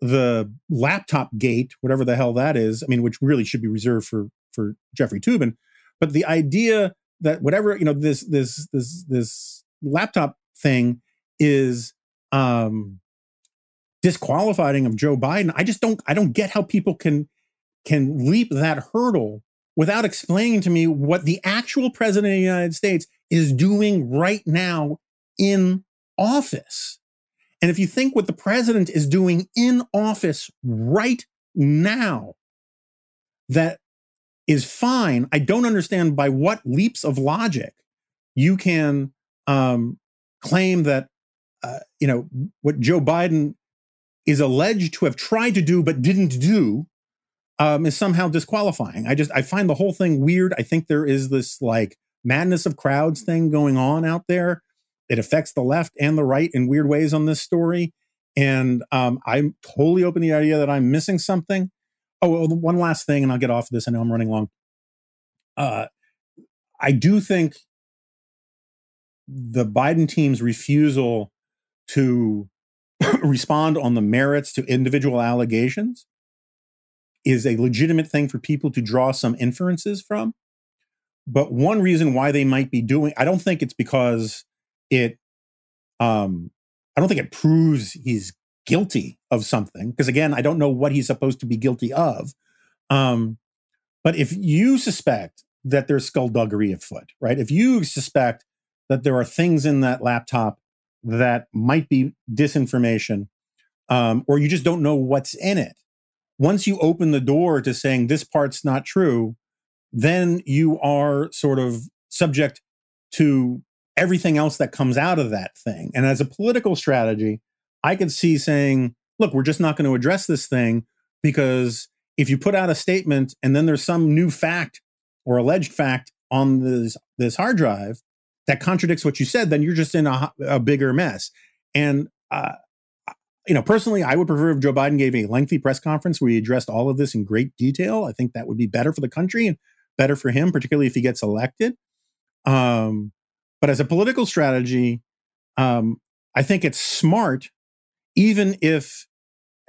the laptop gate, whatever the hell that is, I mean, which really should be reserved for for Jeffrey Toobin, but the idea that whatever you know this this this this laptop thing is um disqualifying of Joe Biden. I just don't I don't get how people can can leap that hurdle without explaining to me what the actual president of the United States is doing right now in office. And if you think what the president is doing in office right now, that is fine. I don't understand by what leaps of logic you can um, claim that uh, you know what Joe Biden is alleged to have tried to do but didn't do um, is somehow disqualifying. I just I find the whole thing weird. I think there is this like madness of crowds thing going on out there it affects the left and the right in weird ways on this story. And um, I'm totally open to the idea that I'm missing something. Oh, one last thing, and I'll get off of this. I know I'm running long. Uh, I do think the Biden team's refusal to [COUGHS] respond on the merits to individual allegations is a legitimate thing for people to draw some inferences from. But one reason why they might be doing, I don't think it's because it um I don't think it proves he's guilty of something because again, I don't know what he's supposed to be guilty of. Um but if you suspect that there's skullduggery afoot, right? If you suspect that there are things in that laptop that might be disinformation, um, or you just don't know what's in it, once you open the door to saying this part's not true, then you are sort of subject to everything else that comes out of that thing. And as a political strategy, I could see saying, look, we're just not going to address this thing because if you put out a statement and then there's some new fact or alleged fact on this this hard drive that contradicts what you said, then you're just in a, a bigger mess. And uh, you know, personally, I would prefer if Joe Biden gave a lengthy press conference where he addressed all of this in great detail. I think that would be better for the country and better for him, particularly if he gets elected. Um, but as a political strategy, um, I think it's smart, even if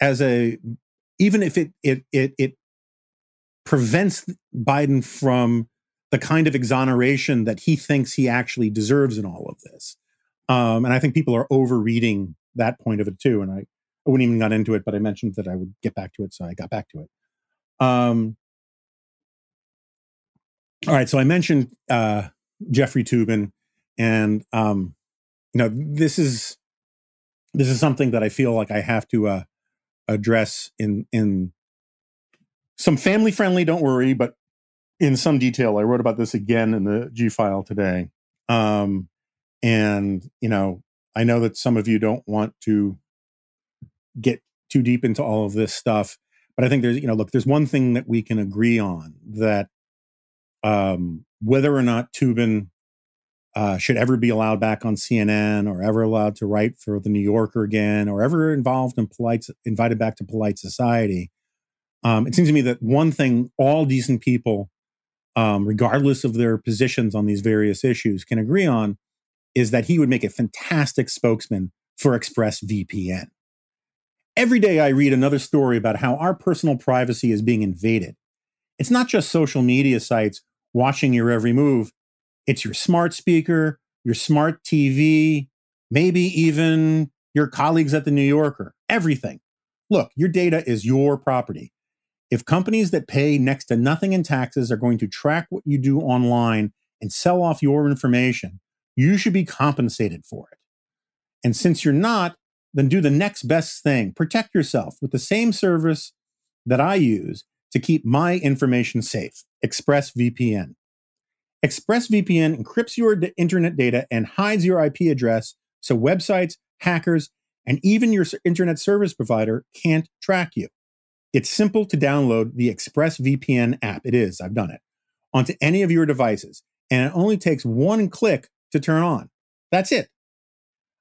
as a even if it it it, it prevents Biden from the kind of exoneration that he thinks he actually deserves in all of this. Um, and I think people are overreading that point of it too. And I, I wouldn't even got into it, but I mentioned that I would get back to it, so I got back to it. Um, all right, so I mentioned uh, Jeffrey Toobin, and um, you know this is this is something that I feel like I have to uh, address in in some family friendly. Don't worry, but in some detail. I wrote about this again in the G file today. Um, and, you know, I know that some of you don't want to get too deep into all of this stuff, but I think there's, you know, look, there's one thing that we can agree on that um, whether or not Toobin uh, should ever be allowed back on CNN or ever allowed to write for the New Yorker again or ever involved in polite, invited back to polite society. Um, it seems to me that one thing all decent people um, regardless of their positions on these various issues, can agree on is that he would make a fantastic spokesman for ExpressVPN. Every day I read another story about how our personal privacy is being invaded. It's not just social media sites watching your every move, it's your smart speaker, your smart TV, maybe even your colleagues at the New Yorker, everything. Look, your data is your property. If companies that pay next to nothing in taxes are going to track what you do online and sell off your information, you should be compensated for it. And since you're not, then do the next best thing. Protect yourself with the same service that I use to keep my information safe ExpressVPN. ExpressVPN encrypts your internet data and hides your IP address so websites, hackers, and even your internet service provider can't track you. It's simple to download the ExpressVPN app. It is, I've done it, onto any of your devices. And it only takes one click to turn on. That's it.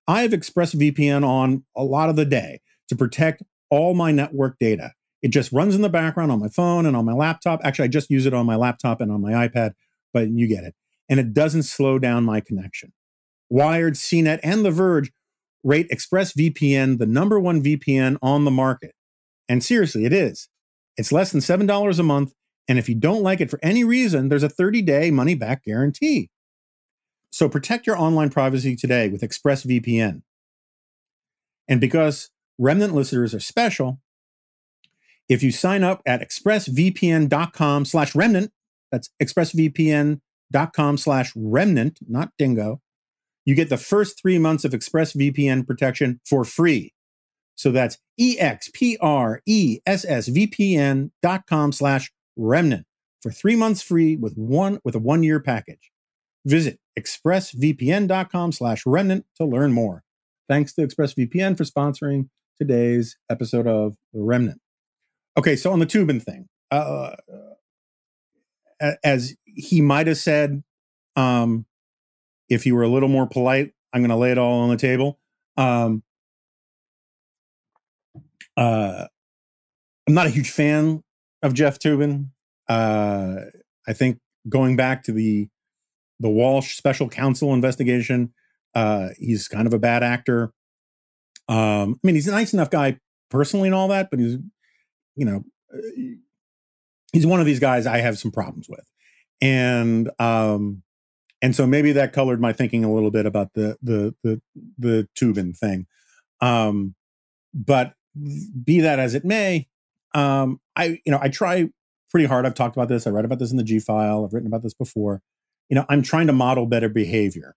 I have ExpressVPN on a lot of the day to protect all my network data. It just runs in the background on my phone and on my laptop. Actually, I just use it on my laptop and on my iPad, but you get it. And it doesn't slow down my connection. Wired, CNET, and The Verge rate ExpressVPN the number one VPN on the market. And seriously, it is. It's less than $7 a month. And if you don't like it for any reason, there's a 30 day money back guarantee. So protect your online privacy today with ExpressVPN. And because remnant listeners are special, if you sign up at expressvpn.com slash remnant, that's expressvpn.com slash remnant, not dingo, you get the first three months of ExpressVPN protection for free. So that's E-X-P-R-E-S-S-V-P-N dot com slash remnant for three months free with one with a one-year package. Visit expressvpn.com slash remnant to learn more. Thanks to ExpressVPN for sponsoring today's episode of The Remnant. Okay, so on the Toobin thing, uh, as he might have said, um, if you were a little more polite, I'm going to lay it all on the table. Um, uh, I'm not a huge fan of Jeff Toobin. Uh, I think going back to the the Walsh special counsel investigation, uh, he's kind of a bad actor. Um, I mean, he's a nice enough guy personally and all that, but he's, you know, uh, he's one of these guys I have some problems with, and um, and so maybe that colored my thinking a little bit about the the the the Toobin thing. Um, but be that as it may, um, I you know I try pretty hard. I've talked about this. I read about this in the G file. I've written about this before. You know, I'm trying to model better behavior.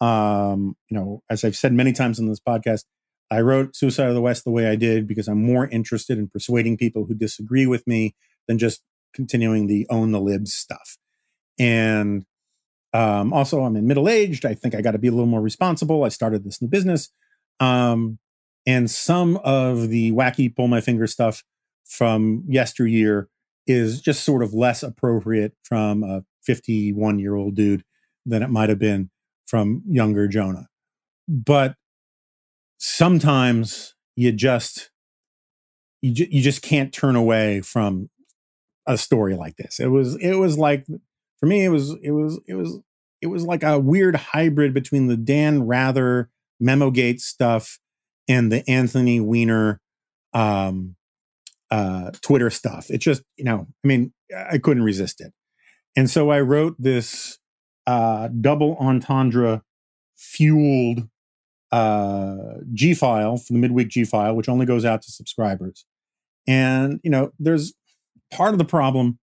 Um, you know, as I've said many times in this podcast, I wrote Suicide of the West the way I did because I'm more interested in persuading people who disagree with me than just continuing the own the libs stuff. And um, also, I'm in middle aged. I think I got to be a little more responsible. I started this new business. Um, and some of the wacky pull my finger stuff from yesteryear is just sort of less appropriate from a 51 year old dude than it might have been from younger Jonah. But sometimes you just you, ju- you just can't turn away from a story like this. It was it was like for me it was it was it was it was like a weird hybrid between the Dan Rather Memogate stuff and the Anthony Weiner um, uh, Twitter stuff. It just you know I mean I couldn't resist it, and so I wrote this uh, double entendre fueled uh, G file for the midweek G file, which only goes out to subscribers. And, you know, there's part of the problem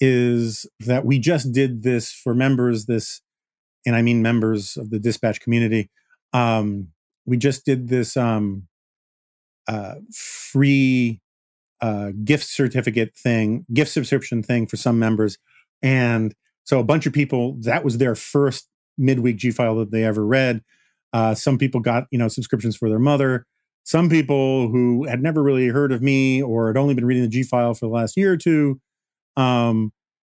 is that we just did this for members, this, and I mean members of the dispatch community. Um, we just did this um, uh, free uh, gift certificate thing, gift subscription thing for some members. And so a bunch of people, that was their first midweek G file that they ever read. Uh, some people got, you know, subscriptions for their mother some people who had never really heard of me or had only been reading the G file for the last year or two, um,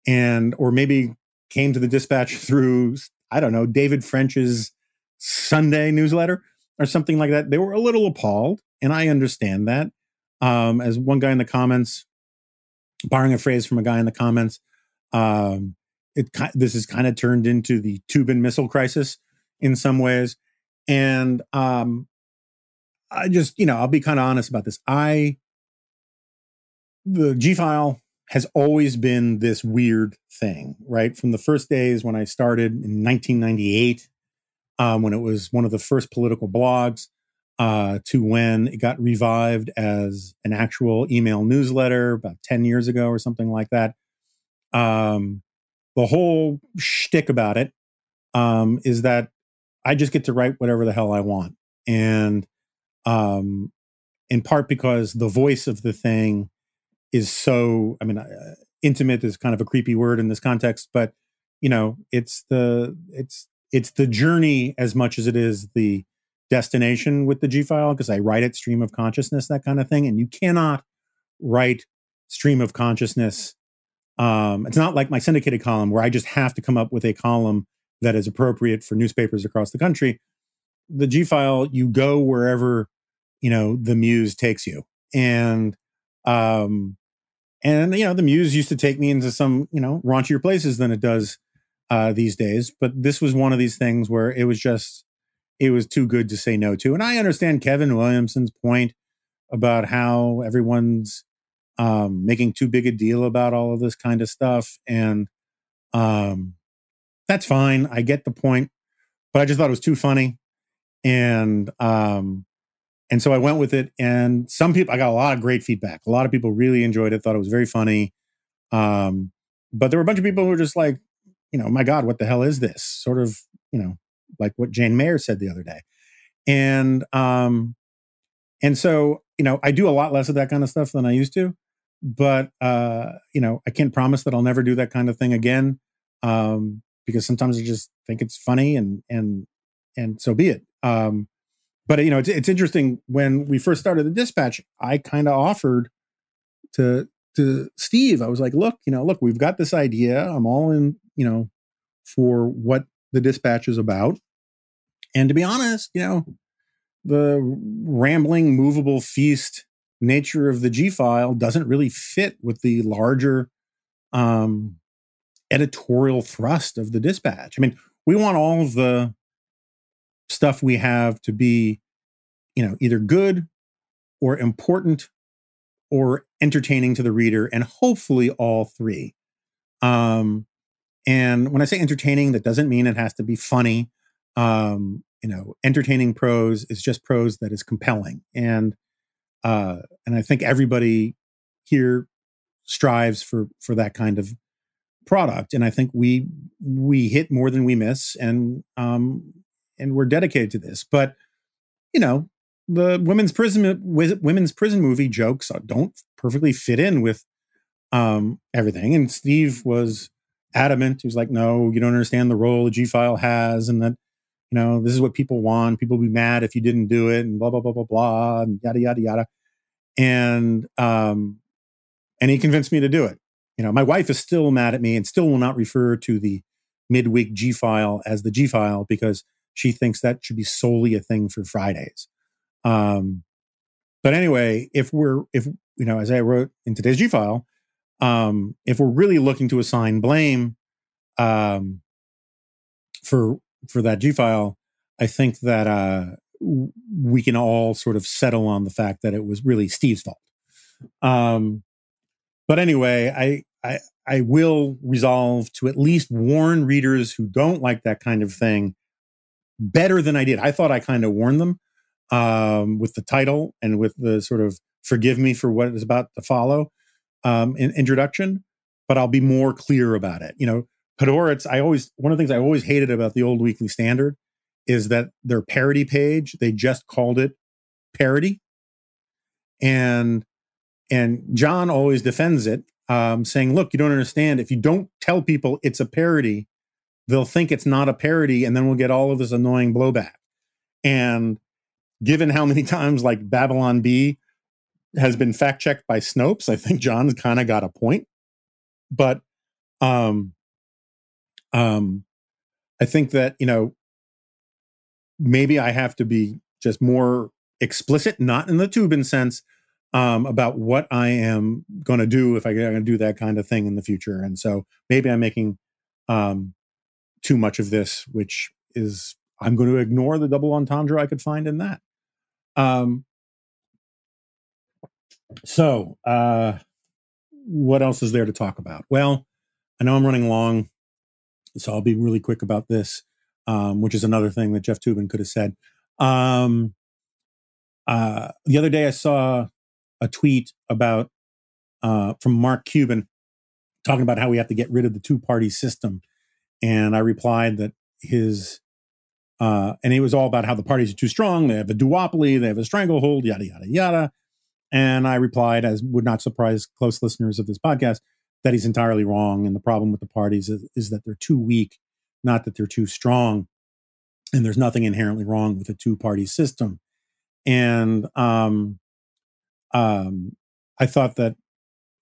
and or maybe came to the dispatch [LAUGHS] through I don't know David French's Sunday newsletter or something like that. They were a little appalled, and I understand that. Um, as one guy in the comments, borrowing a phrase from a guy in the comments, um, it this has kind of turned into the Toobin missile crisis in some ways, and um, I just, you know, I'll be kind of honest about this. I, the G file has always been this weird thing, right? From the first days when I started in 1998, um, when it was one of the first political blogs, uh, to when it got revived as an actual email newsletter about 10 years ago or something like that. Um, the whole shtick about it um, is that I just get to write whatever the hell I want. And um, in part because the voice of the thing is so i mean uh, intimate is kind of a creepy word in this context but you know it's the it's it's the journey as much as it is the destination with the g file because i write it stream of consciousness that kind of thing and you cannot write stream of consciousness um, it's not like my syndicated column where i just have to come up with a column that is appropriate for newspapers across the country. The G file, you go wherever you know the muse takes you, and um, and you know the muse used to take me into some you know raunchier places than it does uh, these days. But this was one of these things where it was just it was too good to say no to, and I understand Kevin Williamson's point about how everyone's um, making too big a deal about all of this kind of stuff, and um, that's fine. I get the point, but I just thought it was too funny and um and so I went with it. And some people, I got a lot of great feedback. A lot of people really enjoyed it, thought it was very funny. Um, but there were a bunch of people who were just like, you know, my God, what the hell is this? Sort of, you know, like what Jane Mayer said the other day. And um, and so, you know, I do a lot less of that kind of stuff than I used to. But uh, you know, I can't promise that I'll never do that kind of thing again. Um, because sometimes I just think it's funny and and and so be it. Um, but you know, it's, it's interesting when we first started the dispatch, I kind of offered to to Steve. I was like, look, you know, look, we've got this idea. I'm all in, you know, for what the dispatch is about. And to be honest, you know, the rambling, movable feast nature of the G file doesn't really fit with the larger um, editorial thrust of the dispatch. I mean, we want all of the stuff we have to be, you know, either good or important or entertaining to the reader, and hopefully all three. Um, and when I say entertaining, that doesn't mean it has to be funny. Um, you know, entertaining prose is just prose that is compelling, and uh, and I think everybody here strives for for that kind of product. And I think we we hit more than we miss, and um, and we're dedicated to this. But you know, the women's prison women's prison movie jokes don't perfectly fit in with um, everything. And Steve was adamant. He was like, "No, you don't understand the role the G file has, and that you know this is what people want. People will be mad if you didn't do it, and blah blah blah blah blah, and yada yada yada." And um, and he convinced me to do it. you know, my wife is still mad at me and still will not refer to the midweek G file as the G file because she thinks that should be solely a thing for Fridays. Um, but anyway, if we're if you know, as I wrote in today's G file, um, if we're really looking to assign blame um, for for that G file, I think that uh, we can all sort of settle on the fact that it was really Steve's fault. Um, but anyway, I I I will resolve to at least warn readers who don't like that kind of thing better than I did. I thought I kind of warned them um, with the title and with the sort of forgive me for what is about to follow um, in, introduction, but I'll be more clear about it. You know, Podhoretz, I always, one of the things I always hated about the old Weekly Standard is that their parody page, they just called it parody. And and John always defends it, um, saying, look, you don't understand. If you don't tell people it's a parody, they'll think it's not a parody, and then we'll get all of this annoying blowback. And given how many [LAUGHS] times like Babylon Bee has been fact checked by Snopes, I think John's kind of got a point. But um um I think that, you know, maybe I have to be just more explicit, not in the Toobin sense, um, about what I am going to do if I'm going to do that kind of thing in the future. And so maybe I'm making um, too much of this, which is I'm going to ignore the double entendre I could find in that. Um, so, uh, what else is there to talk about? Well, I know I'm running long, so I'll be really quick about this, um, which is another thing that Jeff Toobin could have said. Um, uh, the other day, I saw a tweet about uh, from Mark Cuban talking about how we have to get rid of the two party system, and I replied that his uh, and it was all about how the parties are too strong. They have a duopoly, they have a stranglehold, yada yada yada. And I replied, as would not surprise close listeners of this podcast, that he's entirely wrong. And the problem with the parties is, is that they're too weak, not that they're too strong. And there's nothing inherently wrong with a two party system. And um, um, I thought that,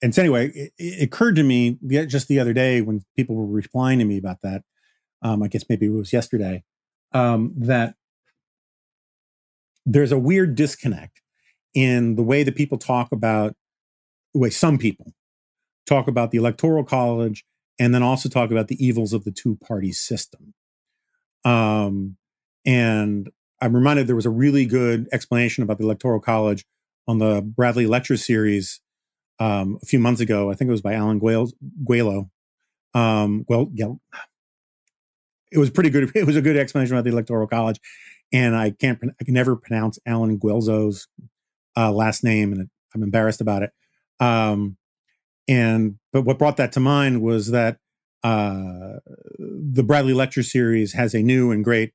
and so anyway, it, it, occurred to me just the other day when people were replying to me about that. Um, I guess maybe it was yesterday um, that there's a weird disconnect in the way that people talk about the way some people talk about the electoral college and then also talk about the evils of the two party system. Um, and I'm reminded there was a really good explanation about the electoral college on the Bradley lecture series um, a few months ago. I think it was by Alan Guelo. Um, well, it was pretty good. [LAUGHS] It was a good explanation about the electoral college, and I can't, I can never pronounce Alan Guelzo's uh, last name, and I'm embarrassed about it. Um, and but what brought that to mind was that uh, the Bradley Lecture Series has a new and great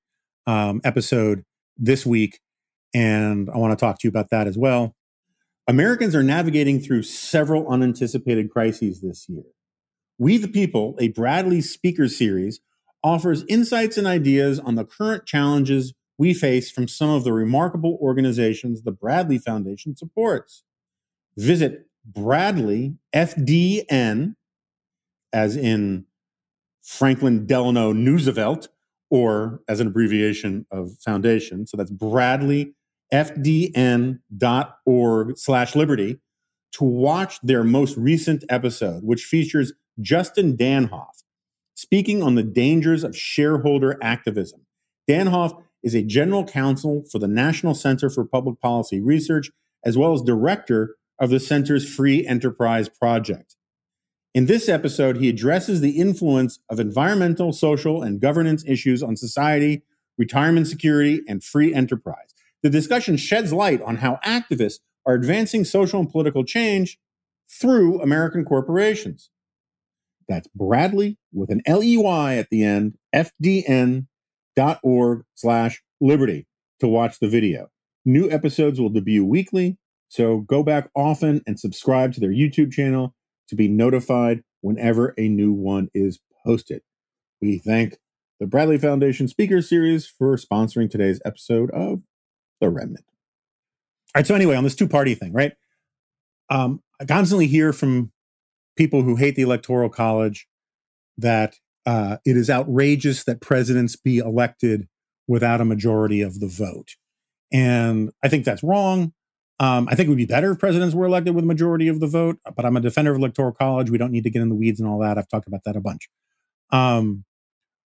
um, episode this week, and I want to talk to you about that as well. Americans are navigating through several unanticipated crises this year. We the People, a Bradley speaker series, offers insights and ideas on the current challenges we face from some of the remarkable organizations the Bradley Foundation supports. Visit Bradley, FDN, as in Franklin Delano Roosevelt, or as an abbreviation of foundation. So that's Bradley, FDN.org slash liberty to watch their most recent episode, which features Justin Danhof, speaking on the dangers of shareholder activism. Danhof is a general counsel for the National Center for Public Policy Research, as well as director of the center's Free Enterprise Project. In this episode, he addresses the influence of environmental, social, and governance issues on society, retirement security, and free enterprise. The discussion sheds light on how activists are advancing social and political change through American corporations. That's Bradley with an L-E-Y at the end, fdn.org slash liberty to watch the video. New episodes will debut weekly, so go back often and subscribe to their YouTube channel to be notified whenever a new one is posted. We thank the Bradley Foundation Speaker Series for sponsoring today's episode of The Remnant. All right, so anyway, on this two party thing, right? Um, I constantly hear from people who hate the Electoral College that uh, it is outrageous that presidents be elected without a majority of the vote. And I think that's wrong. Um, I think it would be better if presidents were elected with a majority of the vote, but I'm a defender of electoral college. We don't need to get in the weeds and all that. I've talked about that a bunch. Um,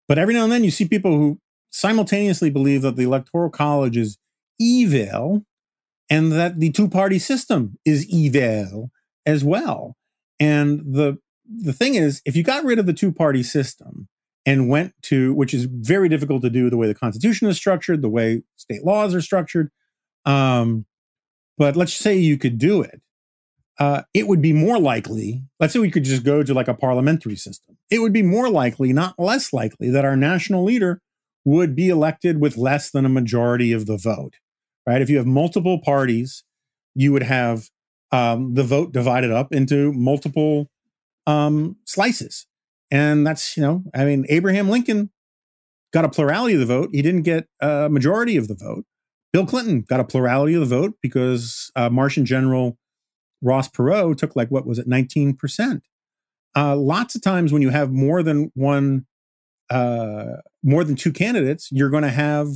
but every now and then you see people who simultaneously believe that the electoral college is evil and that the two party system is evil as well. And the the thing is, if you got rid of the two party system and went to, which is very difficult to do the way the Constitution is structured, the way state laws are structured, um, but let's say you could do it. Uh, it would be more likely, let's say we could just go to like a parliamentary system. It would be more likely, not less likely, that our national leader would be elected with less than a majority of the vote, right? If you have multiple parties, you would have um, the vote divided up into multiple um, slices. And that's, you know, I mean, Abraham Lincoln got a plurality of the vote. He didn't get a majority of the vote. Bill Clinton got a plurality of the vote because uh, Martian General Ross Perot took like, what was it, 19%. Uh, lots of times when you have more than one, uh, more than two candidates, you're going to have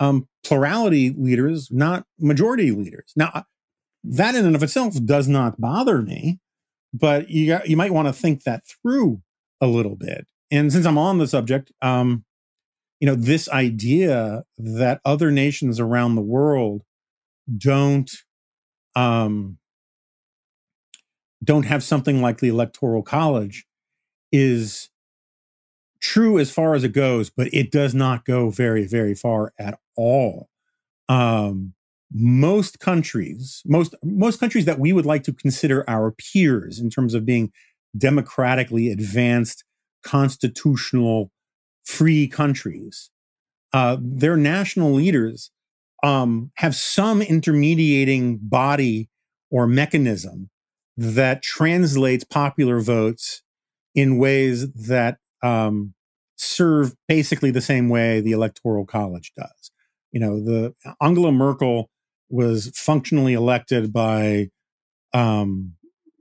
um, plurality leaders, not majority leaders. Now, that in and of itself does not bother me but you got, you might want to think that through a little bit. And since I'm on the subject, um, you know, this idea that other nations around the world don't um, don't have something like the electoral college is true as far as it goes, but it does not go very, very far at all. Um, most countries, most most countries that we would like to consider our peers in terms of being democratically advanced, constitutional, free countries, uh, their national leaders um, have some intermediating body or mechanism that translates popular votes in ways that um, serve basically the same way the electoral college does. You know, the Angela Merkel was functionally elected by um,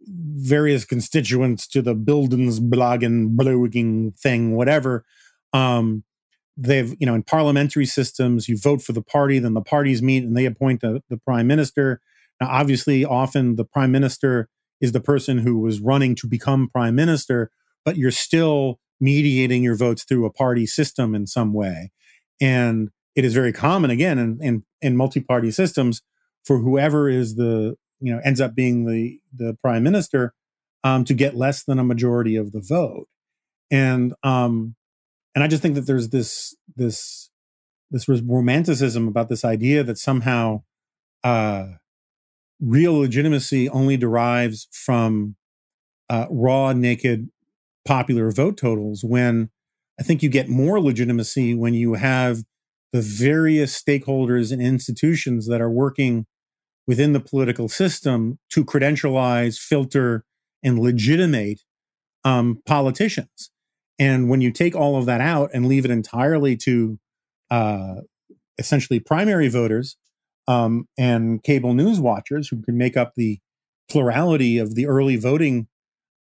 various constituents to the Bildungsblagen blogging thing, whatever. Um, they've, you know, in parliamentary systems, you vote for the party, then the parties meet and they appoint the, the prime minister. Now, obviously, often the prime minister is the person who was running to become prime minister, but you're still mediating your votes through a party system in some way. And it is very common again in, in, in multi-party systems for whoever is the you know ends up being the the prime minister um, to get less than a majority of the vote and um and i just think that there's this this this romanticism about this idea that somehow uh real legitimacy only derives from uh, raw naked popular vote totals when i think you get more legitimacy when you have the various stakeholders and institutions that are working within the political system to credentialize, filter, and legitimate um, politicians. And when you take all of that out and leave it entirely to uh, essentially primary voters um, and cable news watchers who can make up the plurality of the early voting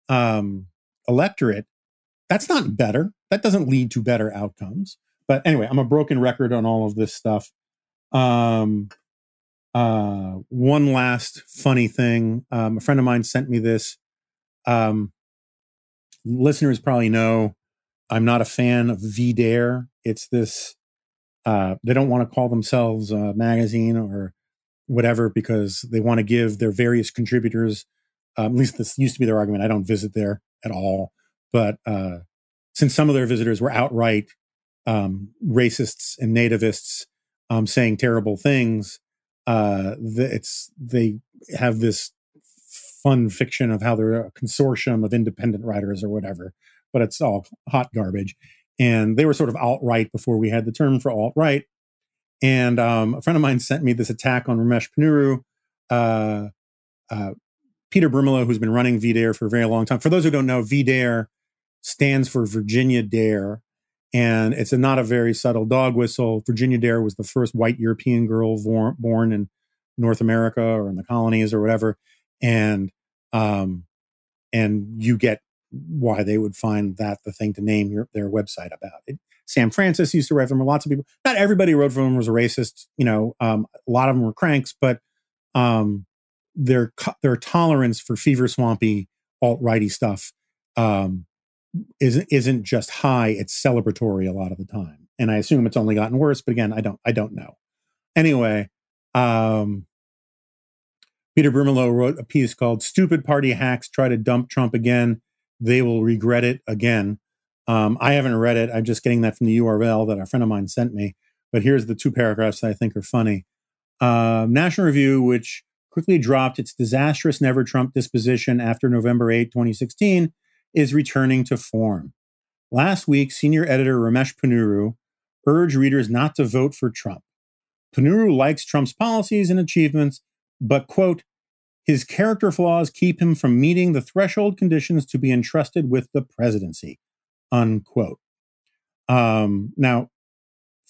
um, electorate, that's not better. That doesn't lead to better outcomes. But anyway, I'm a broken record on all of this stuff. Um, uh, one last funny thing. Um, a friend of mine sent me this. Um, listeners probably know I'm not a fan of VDare. It's this, uh, they don't want to call themselves a magazine or whatever because they want to give their various contributors, um, at least this used to be their argument. I don't visit there at all. But uh, since some of their visitors were outright um, racists and nativists um, saying terrible things. Uh, it's they have this fun fiction of how they're a consortium of independent writers or whatever, but it's all hot garbage. And they were sort of alt right before we had the term for alt right. And um, a friend of mine sent me this attack on Ramesh Ponnuru, uh, uh, Peter Brimelow, who's been running VDare for a very long time. For those who don't know, VDare stands for Virginia Dare, and it's a, not a very subtle dog whistle. Virginia Dare was the first white European girl born, born in North America or in the colonies or whatever, and um, and you get why they would find that the thing to name your, their website about. It, Sam Francis used to write for them. Lots of people. Not everybody who wrote for them was a racist. You know, um, a lot of them were cranks, but um, their their tolerance for fever swampy alt righty stuff um, isn't isn't just high; it's celebratory a lot of the time. And I assume it's only gotten worse. But again, I don't I don't know. Anyway, um, Peter Brimelow wrote a piece called "Stupid Party Hacks Try to Dump Trump Again." They will regret it again. Um, I haven't read it. I'm just getting that from the URL that a friend of mine sent me. But here's the two paragraphs that I think are funny. Uh, National Review, which quickly dropped its disastrous Never Trump disposition after November 8, 2016, is returning to form. Last week, senior editor Ramesh Ponnuru urged readers not to vote for Trump. Ponnuru likes Trump's policies and achievements, but, quote, his character flaws keep him from meeting the threshold conditions to be entrusted with the presidency, unquote. Um, now,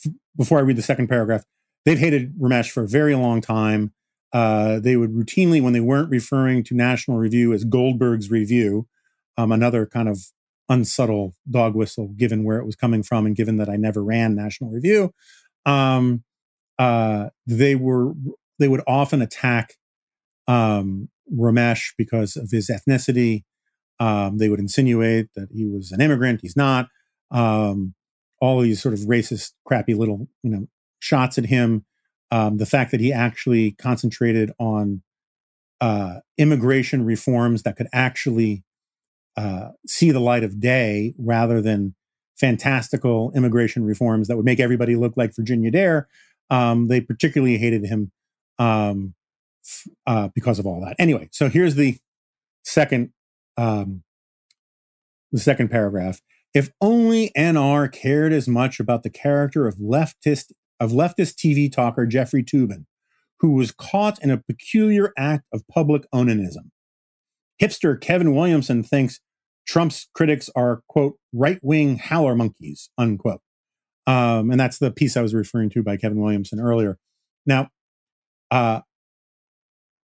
f- before I read the second paragraph, they've hated Ramesh for a very long time. Uh, they would routinely, when they weren't referring to National Review as Goldberg's Review, um, another kind of unsubtle dog whistle, given where it was coming from and given that I never ran National Review, um, uh, they were they would often attack um, Ramesh because of his ethnicity. Um, they would insinuate that he was an immigrant. He's not. Um, all these sort of racist, crappy little you know shots at him. Um, the fact that he actually concentrated on uh, immigration reforms that could actually uh, see the light of day rather than fantastical immigration reforms that would make everybody look like Virginia Dare. Um, they particularly hated him um, uh, because of all that. Anyway, so here's the second um, the second paragraph. If only NR cared as much about the character of leftist of leftist TV talker Jeffrey Toobin, who was caught in a peculiar act of public onanism. Hipster Kevin Williamson thinks Trump's critics are, quote, right wing howler monkeys, unquote. Um, and that's the piece I was referring to by Kevin Williamson earlier. Now, uh,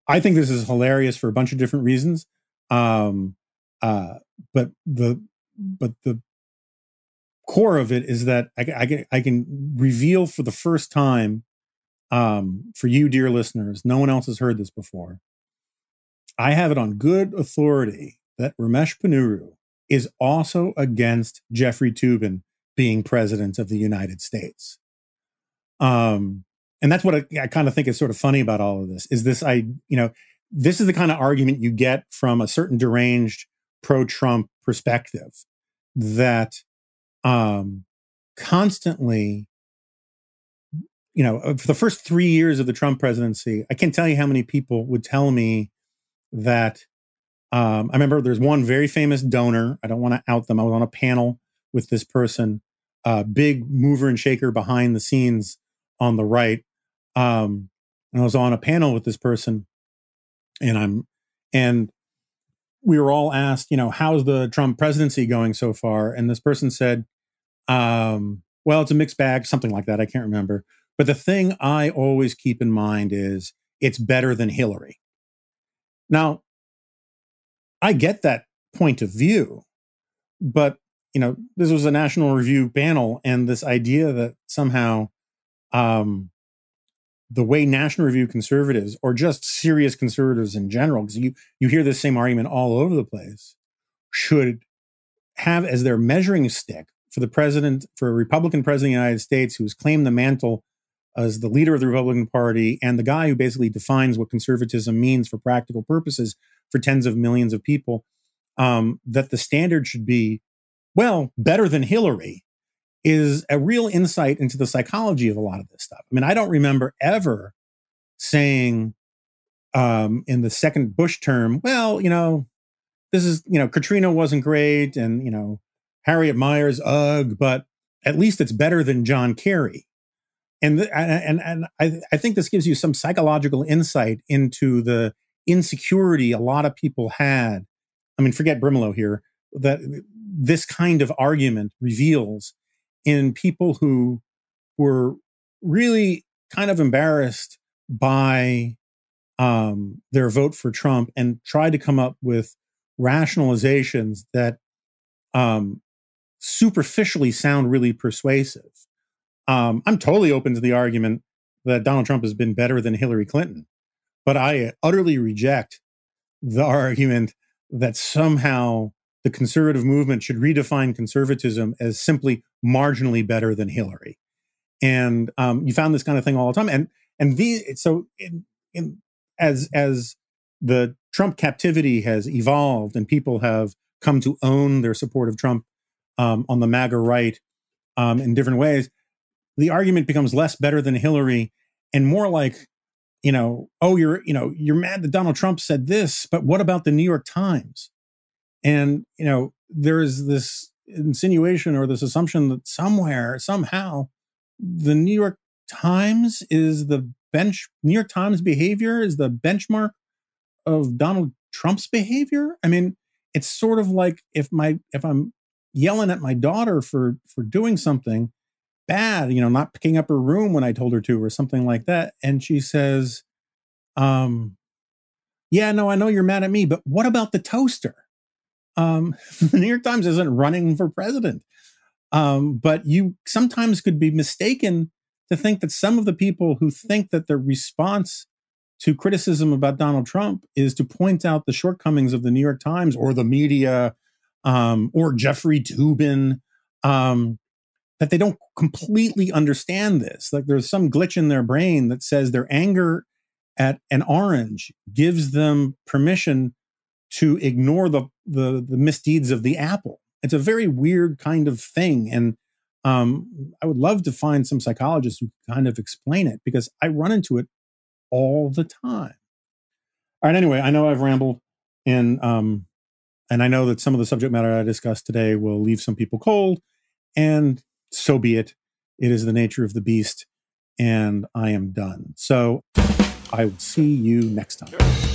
I think this is hilarious for a bunch of different reasons. Um, uh, but the but the core of it is that I, I, can, I can reveal for the first time um, for you, dear listeners, no one else has heard this before. I have it on good authority that Ramesh Ponnuru is also against Jeffrey Toobin being president of the United States. Um, and that's what I, I kind of think is sort of funny about all of this is this I, you know, this is the kind of argument you get from a certain deranged pro-Trump perspective that um, constantly, you know, for the first three years of the Trump presidency, I can't tell you how many people would tell me that. Um, I remember there's one very famous donor. I don't want to out them. I was on a panel with this person, a uh, big mover and shaker behind the scenes on the right. Um, and I was on a panel with this person, and I'm, and we were all asked, you know, how's the Trump presidency going so far? And this person said, um, well, it's a mixed bag, something like that. I can't remember. But the thing I always keep in mind is it's better than Hillary. Now, I get that point of view, but you know, this was a National Review panel, and this idea that somehow um, the way National Review conservatives, or just serious conservatives in general, because you you hear this same argument all over the place, should have as their measuring stick for the president, for a Republican president of the United States who's claimed the mantle as the leader of the Republican Party and the guy who basically defines what conservatism means for practical purposes for tens of millions of people, um, that the standard should be, well, better than Hillary is a real insight into the psychology of a lot of this stuff. I mean, I don't remember ever saying um, in the second Bush term, well, you know, this is, you know, Katrina wasn't great and, you know, Harriet Miers, ugh, but at least it's better than John Kerry. And, and, and I, I think this gives you some psychological insight into the insecurity a lot of people had. I mean, forget Brimelow here, that this kind of argument reveals in people who were really kind of embarrassed by um, their vote for Trump and tried to come up with rationalizations that um, superficially sound really persuasive. Um, I'm totally open to the argument that Donald Trump has been better than Hillary Clinton, but I utterly reject the [LAUGHS] argument that somehow the conservative movement should redefine conservatism as simply marginally better than Hillary. And um, you found this kind of thing all the time. And and so in, in as as the Trump captivity has evolved and people have come to own their support of Trump um, on the MAGA right um, in different ways, the argument becomes less better than Hillary and more like, you know, oh, you're, you know, you're mad that Donald Trump said this, but what about the New York Times? And, you know, there is this insinuation or this assumption that somewhere, somehow, the New York Times is the bench, New York Times behavior is the benchmark of Donald Trump's behavior. I mean, it's sort of like if my, if I'm yelling at my daughter for, for doing something, bad, you know, not picking up her room when I told her to, or something like that. And she says, um, yeah, no, I know you're mad at me, but what about the toaster? Um, [LAUGHS] the New York Times isn't running for president. Um, but you sometimes could be mistaken to think that some of the people who think that the response to criticism about Donald Trump is to point out the shortcomings of the New York Times or the media um, or Jeffrey Toobin, um, that they don't completely understand this. Like there's some glitch in their brain that says their anger at an orange gives them permission to ignore the, the, the misdeeds of the apple. It's a very weird kind of thing. And um, I would love to find some psychologists who kind of explain it because I run into it all the time. All right. Anyway, I know I've rambled, and um, and I know that some of the subject matter I discussed today will leave some people cold, and so be it. It is the nature of the beast, and I am done. So I will see you next time.